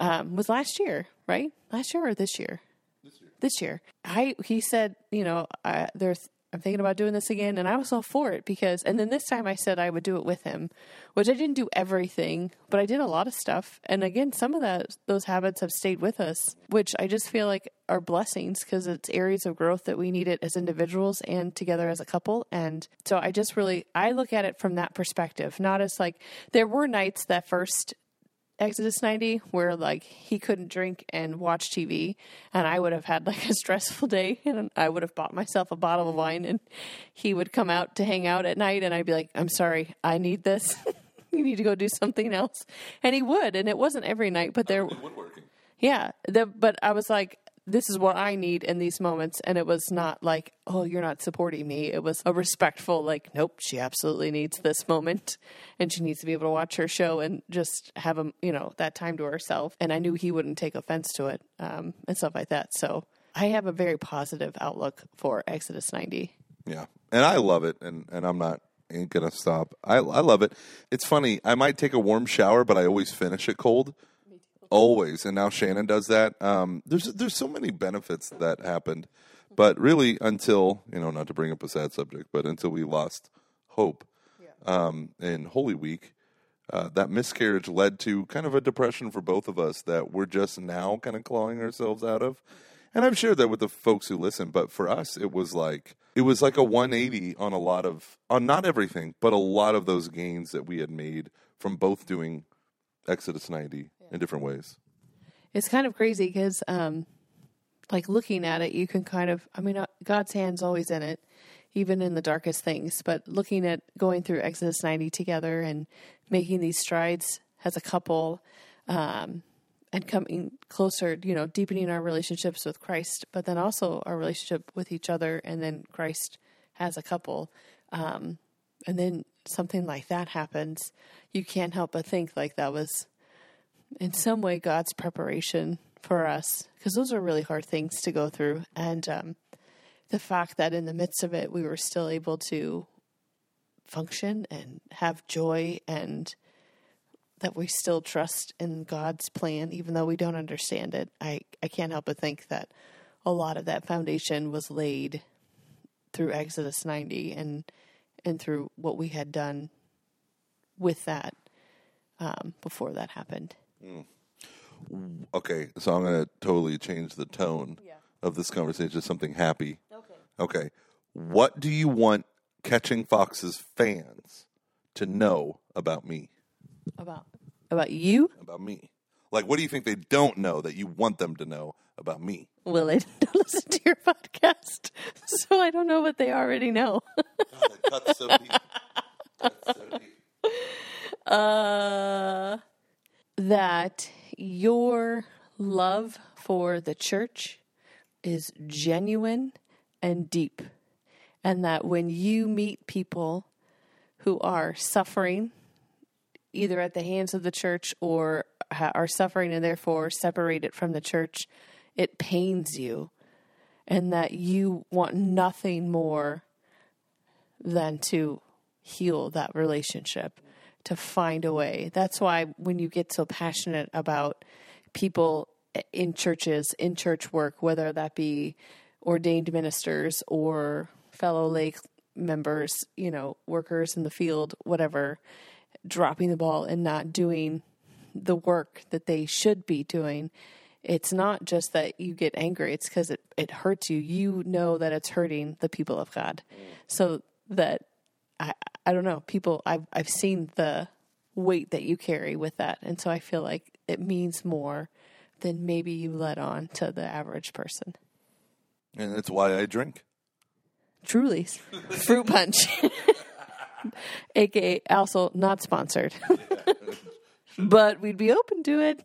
um, was last year right last year or this year this year. This year. I he said, you know, I, there's I'm thinking about doing this again, and I was all for it because. And then this time I said I would do it with him, which I didn't do everything, but I did a lot of stuff. And again, some of that those habits have stayed with us, which I just feel like are blessings because it's areas of growth that we need it as individuals and together as a couple. And so I just really I look at it from that perspective, not as like there were nights that first Exodus 90 where like he couldn't drink and watch TV and I would have had like a stressful day and I would have bought myself a bottle of wine and he would come out to hang out at night and I'd be like I'm sorry I need this. You need to go do something else. And he would and it wasn't every night but there yeah the, but I was like this is what I need in these moments and it was not like oh you're not supporting me it was a respectful like nope she absolutely needs this moment and she needs to be able to watch her show and just have a you know that time to herself and I knew he wouldn't take offense to it um, and stuff like that so I have a very positive outlook for Exodus 90 Yeah, and I love it, and and I'm not ain't gonna stop. I I love it. It's funny. I might take a warm shower, but I always finish it cold. Always, and now Shannon does that. Um, there's there's so many benefits that happened, but really until you know, not to bring up a sad subject, but until we lost hope um, in Holy Week, uh, that miscarriage led to kind of a depression for both of us that we're just now kind of clawing ourselves out of. And I've shared that with the folks who listen, but for us, it was like it was like a 180 on a lot of on not everything, but a lot of those gains that we had made from both doing Exodus 90 in different ways. It's kind of crazy because, um, like looking at it, you can kind of. I mean, uh, God's hand's always in it, even in the darkest things. But looking at going through Exodus 90 together and making these strides as a couple, um, and coming closer, you know, deepening our relationships with Christ, but then also our relationship with each other, and then Christ as a couple. Um, and then something like that happens, you can't help but think like that was in some way God's preparation for us, because those are really hard things to go through. And um, the fact that in the midst of it, we were still able to function and have joy and that we still trust in God's plan, even though we don't understand it. I, I can't help but think that a lot of that foundation was laid through Exodus 90 and and through what we had done with that um, before that happened. Okay, so I'm going to totally change the tone Yeah. of this conversation to something happy. Okay. Okay, what do you want Catching Foxes fans to know about me? About about you? About me? Like, what do you think they don't know that you want them to know about me? Well, they don't listen to your podcast, so I don't know what they already know. Cut so so deep. Uh, that your love for the church is genuine and deep. And that when you meet people who are suffering, either at the hands of the church or are suffering and therefore separated from the church, it pains you. And that you want nothing more than to heal that relationship, to find a way. That's why when you get so passionate about people in churches, in church work, whether that be ordained ministers or fellow lake members, you know, workers in the field, whatever, dropping the ball and not doing the work that they should be doing. It's not just that you get angry, it's because it, it hurts you. You know that it's hurting the people of God. Mm. So that I I don't know, people I've I've seen the weight that you carry with that. And so I feel like it means more than maybe you let on to the average person. And that's why I drink. Truly. Fruit punch. AKA also not sponsored. but we'd be open to it.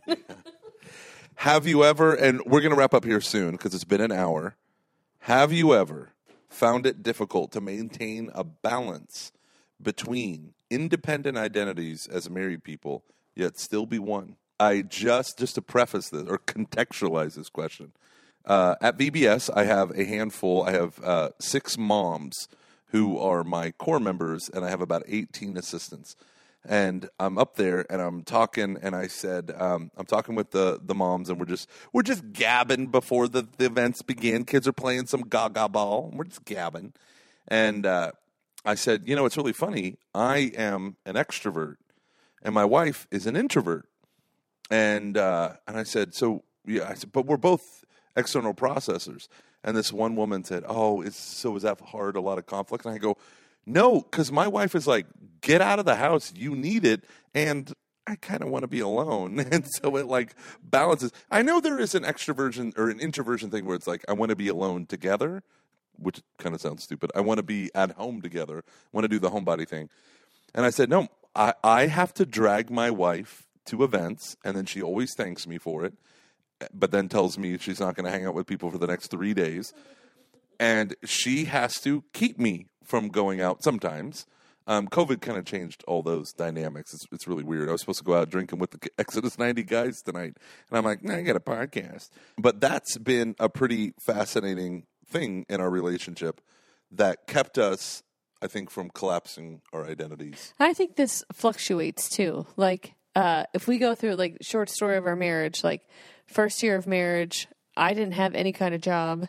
Have you ever, and we're going to wrap up here soon because it's been an hour. Have you ever found it difficult to maintain a balance between independent identities as married people, yet still be one? I just, just to preface this or contextualize this question, uh, at VBS, I have a handful, I have uh, six moms who are my core members, and I have about 18 assistants and I'm up there and I'm talking and I said um, I'm talking with the the moms and we're just we're just gabbing before the, the events begin. Kids are playing some gaga ball. We're just gabbing, and uh, I said, you know, it's really funny. I am an extrovert, and my wife is an introvert, and uh, and I said, so yeah, I said, but we're both external processors. And this one woman said, "Oh, it's so is that hard? A lot of conflict?" And I go, "No, because my wife is like, get out of the house. You need it, and I kind of want to be alone." And so it like balances. I know there is an extroversion or an introversion thing where it's like I want to be alone together, which kind of sounds stupid. I want to be at home together. I want to do the homebody thing. And I said, "No, I I have to drag my wife to events, and then she always thanks me for it." but then tells me she's not going to hang out with people for the next three days. And she has to keep me from going out sometimes. Um, COVID kind of changed all those dynamics. It's, it's really weird. I was supposed to go out drinking with the Exodus 90 guys tonight. And I'm like, nah, I got a podcast. But that's been a pretty fascinating thing in our relationship that kept us, I think, from collapsing our identities. I think this fluctuates too. Like, uh, if we go through like short story of our marriage, like first year of marriage, I didn't have any kind of job.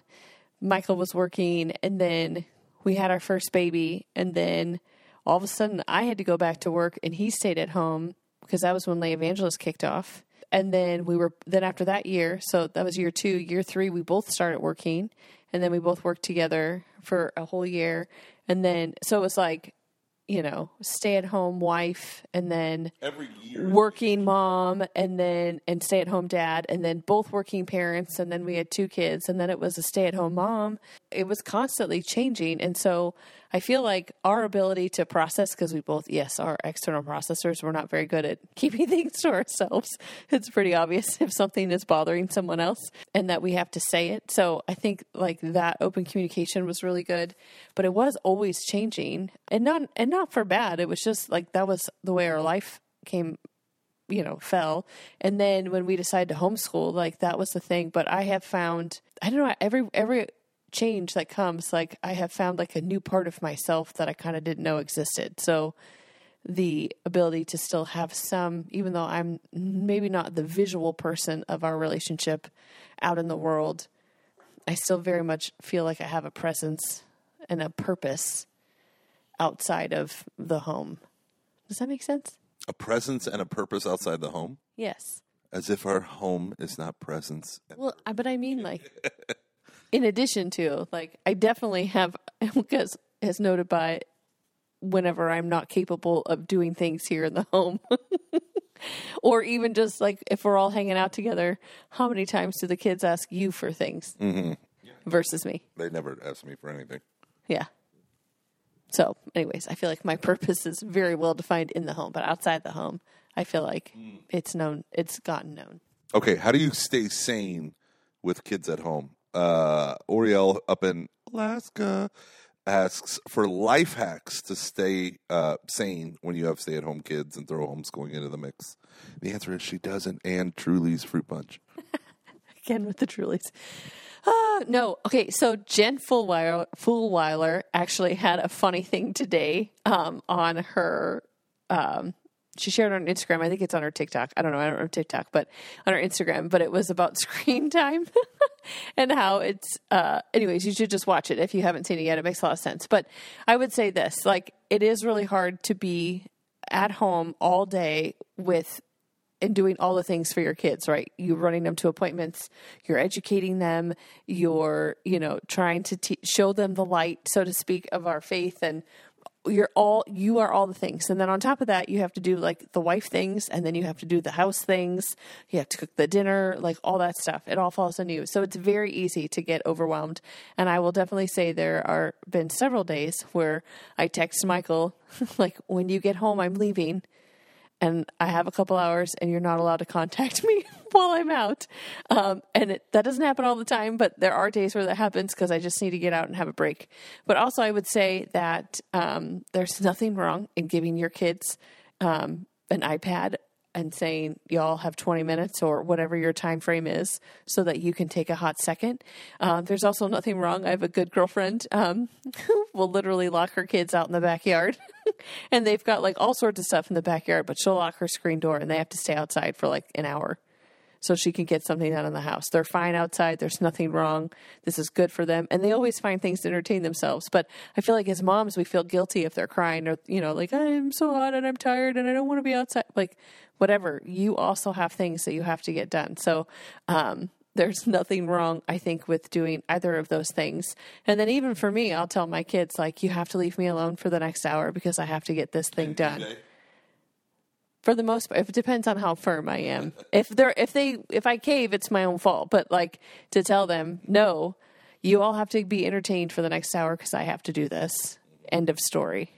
Michael was working, and then we had our first baby, and then all of a sudden I had to go back to work, and he stayed at home, because that was when Lay Evangelist kicked off. And then we were then after that year, so that was year two. Year three, we both started working, and then we both worked together for a whole year. And then so it was like, you know, stay at home wife, and then Every year. working mom and then and stay at home dad and then both working parents and then we had two kids and then it was a stay at home mom it was constantly changing and so i feel like our ability to process because we both yes are external processors we're not very good at keeping things to ourselves. It's pretty obvious if something is bothering someone else and that we have to say it. So i think like that open communication was really good but it was always changing and not and not for bad. It was just like that was the way our life came you know fell. And then when we decided to homeschool like that was the thing. But i have found i don't know every every change that comes like i have found like a new part of myself that i kind of didn't know existed. So the ability to still have some even though i'm maybe not the visual person of our relationship out in the world i still very much feel like i have a presence and a purpose outside of the home. Does that make sense? A presence and a purpose outside the home, yes. As if our home is not presence. Well, but I mean, like, in addition to, like, I definitely have, because as noted by, whenever I'm not capable of doing things here in the home, or even just like if we're all hanging out together, how many times do the kids ask you for things mm-hmm. versus me? They never ask me for anything. Yeah. So, anyways, I feel like my purpose is very well defined in the home, but outside the home, I feel like mm. it's known, it's gotten known. Okay, how do you stay sane with kids at home? Uh, Oriel up in Alaska asks for life hacks to stay uh, sane when you have stay at home kids and throw homeschooling into the mix. The answer is she doesn't, and Truly's fruit punch. again with the Trulies. Uh, no, okay. So Jen Fulwiler, Fulwiler actually had a funny thing today um, on her. Um, she shared on Instagram. I think it's on her TikTok. I don't know. I don't know TikTok, but on her Instagram. But it was about screen time and how it's. Uh, anyways, you should just watch it if you haven't seen it yet. It makes a lot of sense. But I would say this: like, it is really hard to be at home all day with and doing all the things for your kids, right? You're running them to appointments, you're educating them, you're, you know, trying to te- show them the light, so to speak, of our faith and you're all you are all the things. And then on top of that you have to do like the wife things and then you have to do the house things. You have to cook the dinner like all that stuff. It all falls on you. So it's very easy to get overwhelmed. And i will definitely say there are been several days where i text michael like when you get home i'm leaving and I have a couple hours, and you're not allowed to contact me while I'm out. Um, and it, that doesn't happen all the time, but there are days where that happens because I just need to get out and have a break. But also, I would say that um, there's nothing wrong in giving your kids um, an iPad and saying y'all have 20 minutes or whatever your time frame is so that you can take a hot second um, there's also nothing wrong i have a good girlfriend um, who will literally lock her kids out in the backyard and they've got like all sorts of stuff in the backyard but she'll lock her screen door and they have to stay outside for like an hour so she can get something done in the house. They're fine outside. There's nothing wrong. This is good for them. And they always find things to entertain themselves. But I feel like as moms, we feel guilty if they're crying or, you know, like, I'm so hot and I'm tired and I don't want to be outside. Like, whatever. You also have things that you have to get done. So, um, there's nothing wrong, I think, with doing either of those things. And then even for me, I'll tell my kids, like, you have to leave me alone for the next hour because I have to get this thing done for the most part. It depends on how firm I am. if they're if they if I cave, it's my own fault. But like to tell them, no, you all have to be entertained for the next hour because I have to do this. End of story.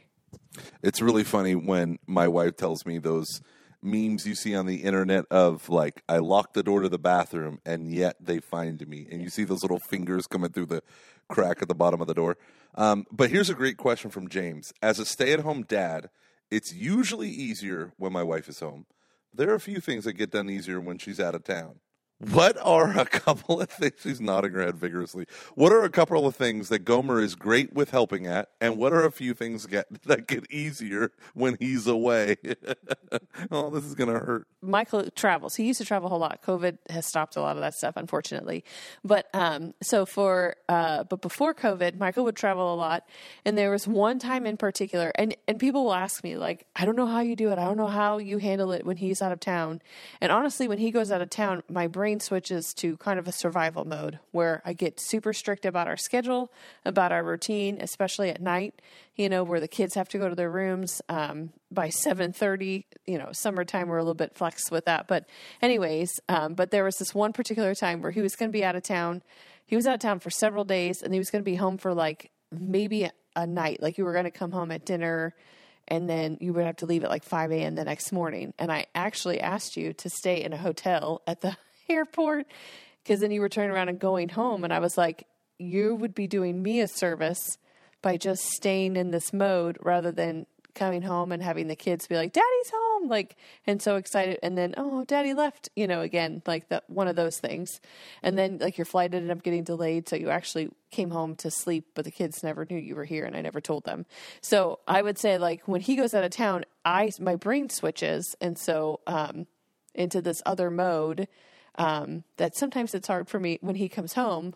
It's really funny when my wife tells me those memes you see on the internet of like I locked the door to the bathroom and yet they find me, and you see those little fingers coming through the crack at the bottom of the door. Um, but here's a great question from James: As a stay-at-home dad, it's usually easier when my wife is home. There are a few things that get done easier when she's out of town. What are a couple of things? She's nodding her head vigorously. What are a couple of things that Gomer is great with helping at, and what are a few things get that get easier when he's away? oh, this is gonna hurt. Michael travels. He used to travel a whole lot. COVID has stopped a lot of that stuff, unfortunately. But um, so for uh, but before COVID, Michael would travel a lot, and there was one time in particular, and and people will ask me like, I don't know how you do it. I don't know how you handle it when he's out of town. And honestly, when he goes out of town, my brain switches to kind of a survival mode where I get super strict about our schedule, about our routine, especially at night. You know, where the kids have to go to their rooms um, by seven thirty. You know, summertime we're a little bit flex with that. But anyways, um, but there was this one particular time where he was going to be out of town. He was out of town for several days, and he was going to be home for like maybe a, a night. Like you were going to come home at dinner and then you would have to leave at like 5 a.m. the next morning. And I actually asked you to stay in a hotel at the airport because then you were turning around and going home. And I was like, you would be doing me a service by just staying in this mode rather than coming home and having the kids be like, Daddy's home, like, and so excited. And then, oh, Daddy left, you know, again, like that one of those things. And then, like, your flight ended up getting delayed. So you actually came home to sleep, but the kids never knew you were here and I never told them. So I would say, like, when he goes out of town, I, my brain switches. And so, um, into this other mode um, that sometimes it's hard for me when he comes home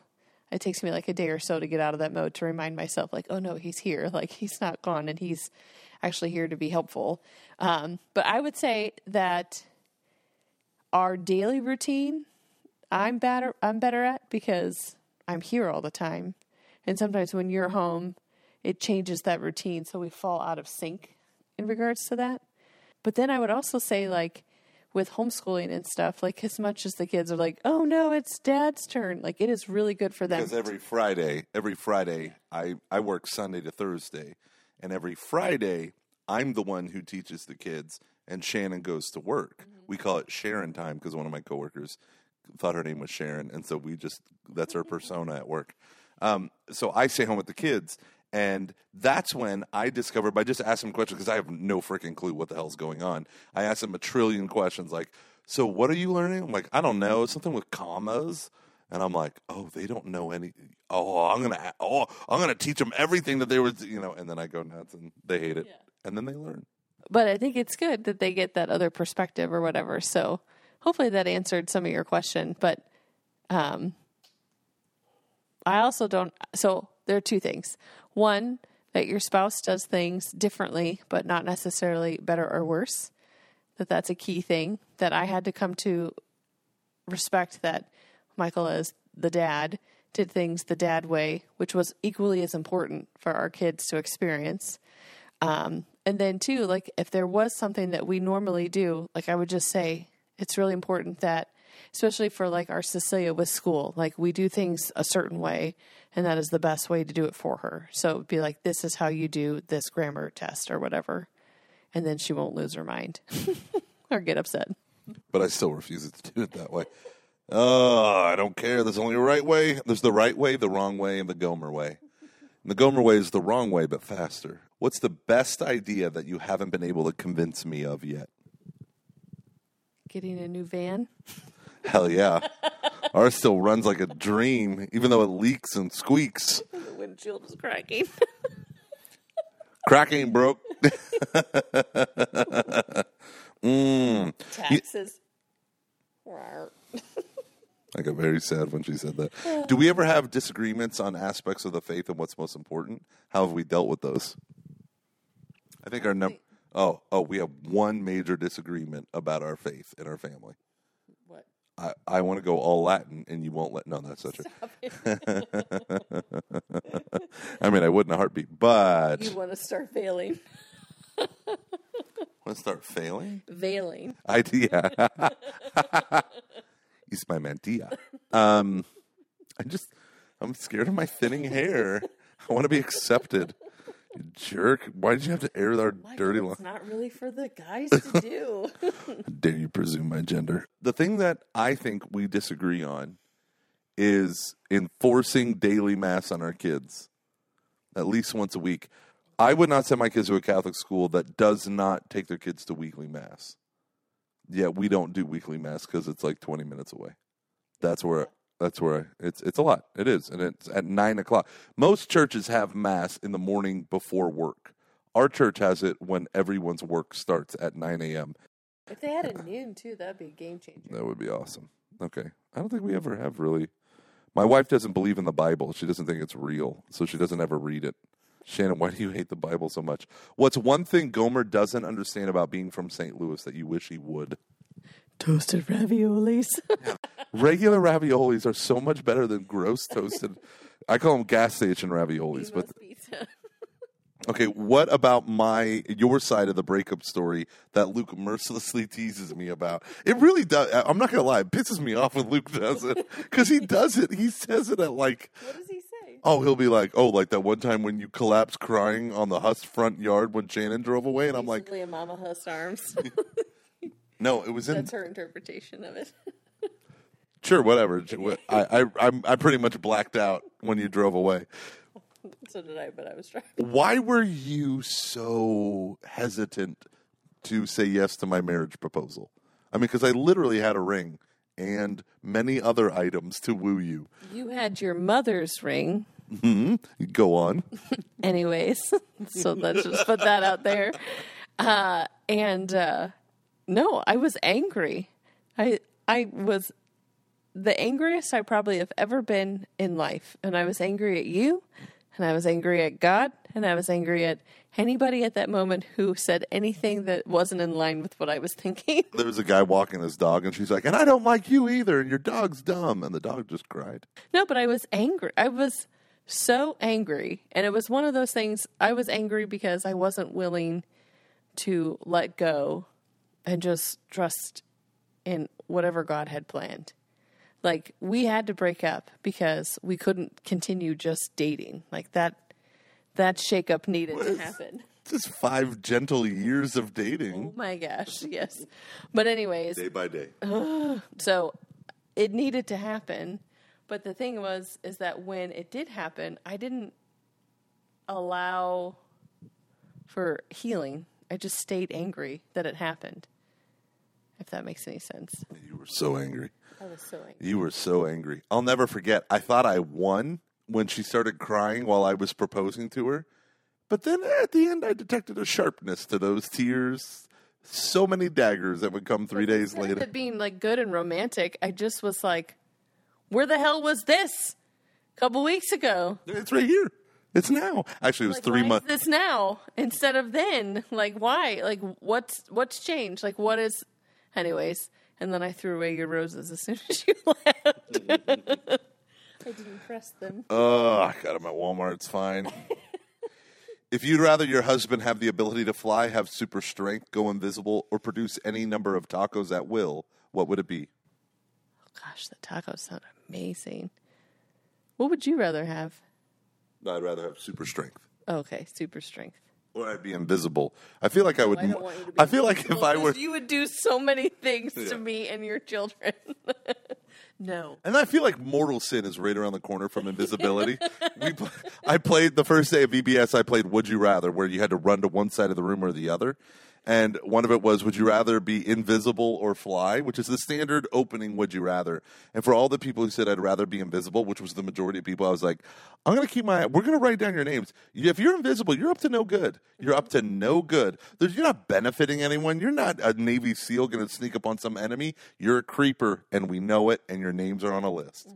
it takes me like a day or so to get out of that mode to remind myself like oh no he's here. Like he's not gone and he's actually here to be helpful. Um, but i would say that our daily routine i'm better i'm better at because i'm here all the time. And sometimes when you're home it changes that routine so we fall out of sync in regards to that. But then i would also say like with homeschooling and stuff, like as much as the kids are like, "Oh no, it's dad's turn," like it is really good for them. Because every Friday, every Friday, I, I work Sunday to Thursday, and every Friday, I'm the one who teaches the kids, and Shannon goes to work. We call it Sharon time because one of my coworkers thought her name was Sharon, and so we just that's our persona at work. Um, so I stay home with the kids, and that's when I discovered by just asking questions because I have no freaking clue what the hell's going on. I asked them a trillion questions like, "So what are you learning?" I'm like, "I don't know, something with commas." And I'm like, "Oh, they don't know any. Oh, I'm gonna. Oh, I'm gonna teach them everything that they were. You know." And then I go nuts, and they hate it, and then they learn. but I think it's good that they get that other perspective or whatever. So hopefully that answered some of your question. But um, I also don't. So there are two things. One, that your spouse does things differently, but not necessarily better or worse. That that's a key thing that I had to come to respect that Michael as the dad did things the dad way, which was equally as important for our kids to experience. Um, and then too, like if there was something that we normally do, like I would just say, it's really important that, especially for like our Cecilia with school, like we do things a certain way, and that is the best way to do it for her. So it'd be like, this is how you do this grammar test or whatever, and then she won't lose her mind or get upset. but I still refuse to do it that way. Oh, I don't care. There's only a right way. There's the right way, the wrong way, and the Gomer way. And the Gomer way is the wrong way, but faster. What's the best idea that you haven't been able to convince me of yet? Getting a new van. Hell yeah. Ours still runs like a dream, even though it leaks and squeaks. The windshield is cracking. Crack ain't broke. mm. Taxes. I got very sad when she said that. Do we ever have disagreements on aspects of the faith and what's most important? How have we dealt with those? I think our number. Oh, oh, we have one major disagreement about our faith in our family. I, I want to go all Latin, and you won't let. No, that's not true. I mean, I would in a heartbeat, but You want to start veiling. want to start failing. Veiling. idea. It's my mantilla. Um, I just, I'm scared of my thinning hair. I want to be accepted. Jerk. Why did you have to air our dirty laundry? It's not really for the guys to do. Dare you presume my gender? The thing that I think we disagree on is enforcing daily mass on our kids at least once a week. I would not send my kids to a Catholic school that does not take their kids to weekly mass. Yeah, we don't do weekly mass because it's like 20 minutes away. That's where that's where I, it's it's a lot. It is, and it's at nine o'clock. Most churches have mass in the morning before work. Our church has it when everyone's work starts at nine a.m. If they had a noon too, that'd be a game changer. That would be awesome. Okay, I don't think we ever have really. My wife doesn't believe in the Bible. She doesn't think it's real, so she doesn't ever read it. Shannon, why do you hate the Bible so much? What's one thing Gomer doesn't understand about being from St. Louis that you wish he would? Toasted raviolis. Regular raviolis are so much better than gross toasted. I call them gas station raviolis, but pizza. Okay, what about my your side of the breakup story that Luke mercilessly teases me about? It really does. I- I'm not gonna lie, it pisses me off when Luke does it because he does it. He says it at like, What does he say? oh, he'll be like, oh, like that one time when you collapsed crying on the Hus front yard when Shannon drove away, and I'm like, Basically a mama hust arms. No, it was in That's her interpretation of it. sure, whatever. I I I'm, I pretty much blacked out when you drove away. so did I, but I was trying. Why were you so hesitant to say yes to my marriage proposal? I mean, because I literally had a ring and many other items to woo you. You had your mother's ring, hmm Go on. anyways. so let's just put that out there. Uh, and uh, no, I was angry. I I was the angriest I probably have ever been in life, and I was angry at you, and I was angry at God, and I was angry at anybody at that moment who said anything that wasn't in line with what I was thinking. There was a guy walking his dog, and she's like, "And I don't like you either, and your dog's dumb." And the dog just cried. No, but I was angry. I was so angry. And it was one of those things I was angry because I wasn't willing to let go and just trust in whatever God had planned. Like we had to break up because we couldn't continue just dating. Like that that shakeup needed to happen. Just five gentle years of dating, Oh my gosh, yes. But anyways, day by day. so it needed to happen but the thing was is that when it did happen i didn't allow for healing i just stayed angry that it happened if that makes any sense You were so angry. i was so angry You were so angry. I'll never forget. I thought I won when she started crying while I was proposing to her. But then at the end, I detected a sharpness to those tears. So many daggers that would come three days Instead of later. it being like good and romantic i just was like where the hell was this a couple weeks ago It's right here. It's now. Actually, it was like, three months. is this now instead of then like why like what's what's changed like what is anyways and then i threw away your roses as soon as you left i didn't press them Oh, I got them at Walmart. It's fine. if you'd rather your husband have the ability to fly, have super strength, go invisible, or produce any number of tacos at will, what would it be? Oh, gosh the tacos sound amazing what would you rather have I'd rather have super strength. okay super strength Or I'd be invisible. I feel like I would. I don't want you to be I feel like if I were, you would do so many things Yeah. to me and your children no and I feel like mortal sin is right around the corner from invisibility. we, I played the first day of VBS. I played Would You Rather, where you had to run to one side of the room or the other. And one of it was, would you rather be invisible or fly? Which is the standard opening, would you rather? And for all the people who said I'd rather be invisible, which was the majority of people, I was like, I'm going to keep my, we're going to write down your names. If you're invisible, you're up to no good. You're up to no good. There's, you're not benefiting anyone. You're not a Navy SEAL going to sneak up on some enemy. You're a creeper, and we know it, and your names are on a list.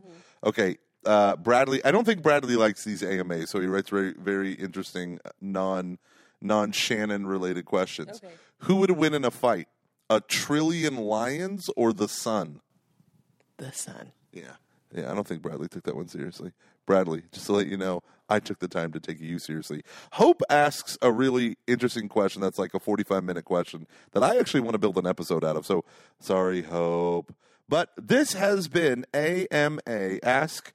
Okay. Uh, Bradley, I don't think Bradley likes these AMAs, so he writes very, very interesting non non Shannon related questions. Okay. Who would win in a fight? A trillion lions or the sun? the sun Yeah. Yeah, I don't think Bradley took that one seriously. Bradley, just to let you know, I took the time to take you seriously. Hope asks a really interesting question that's like a 45 minute question that I actually want to build an episode out of. So sorry, Hope. But this has been AMA Ask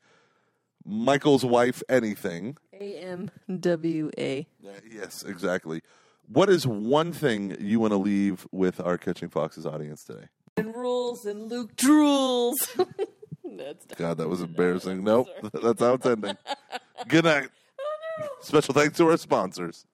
Michael's Wife Anything. A M W A. Yes, exactly. What is one thing you want to leave with our Catching Foxes audience today? And rules and Luke drools. That's God, that was embarrassing. Nope, that's how it's ending. Good night. Oh, Special thanks to our sponsors.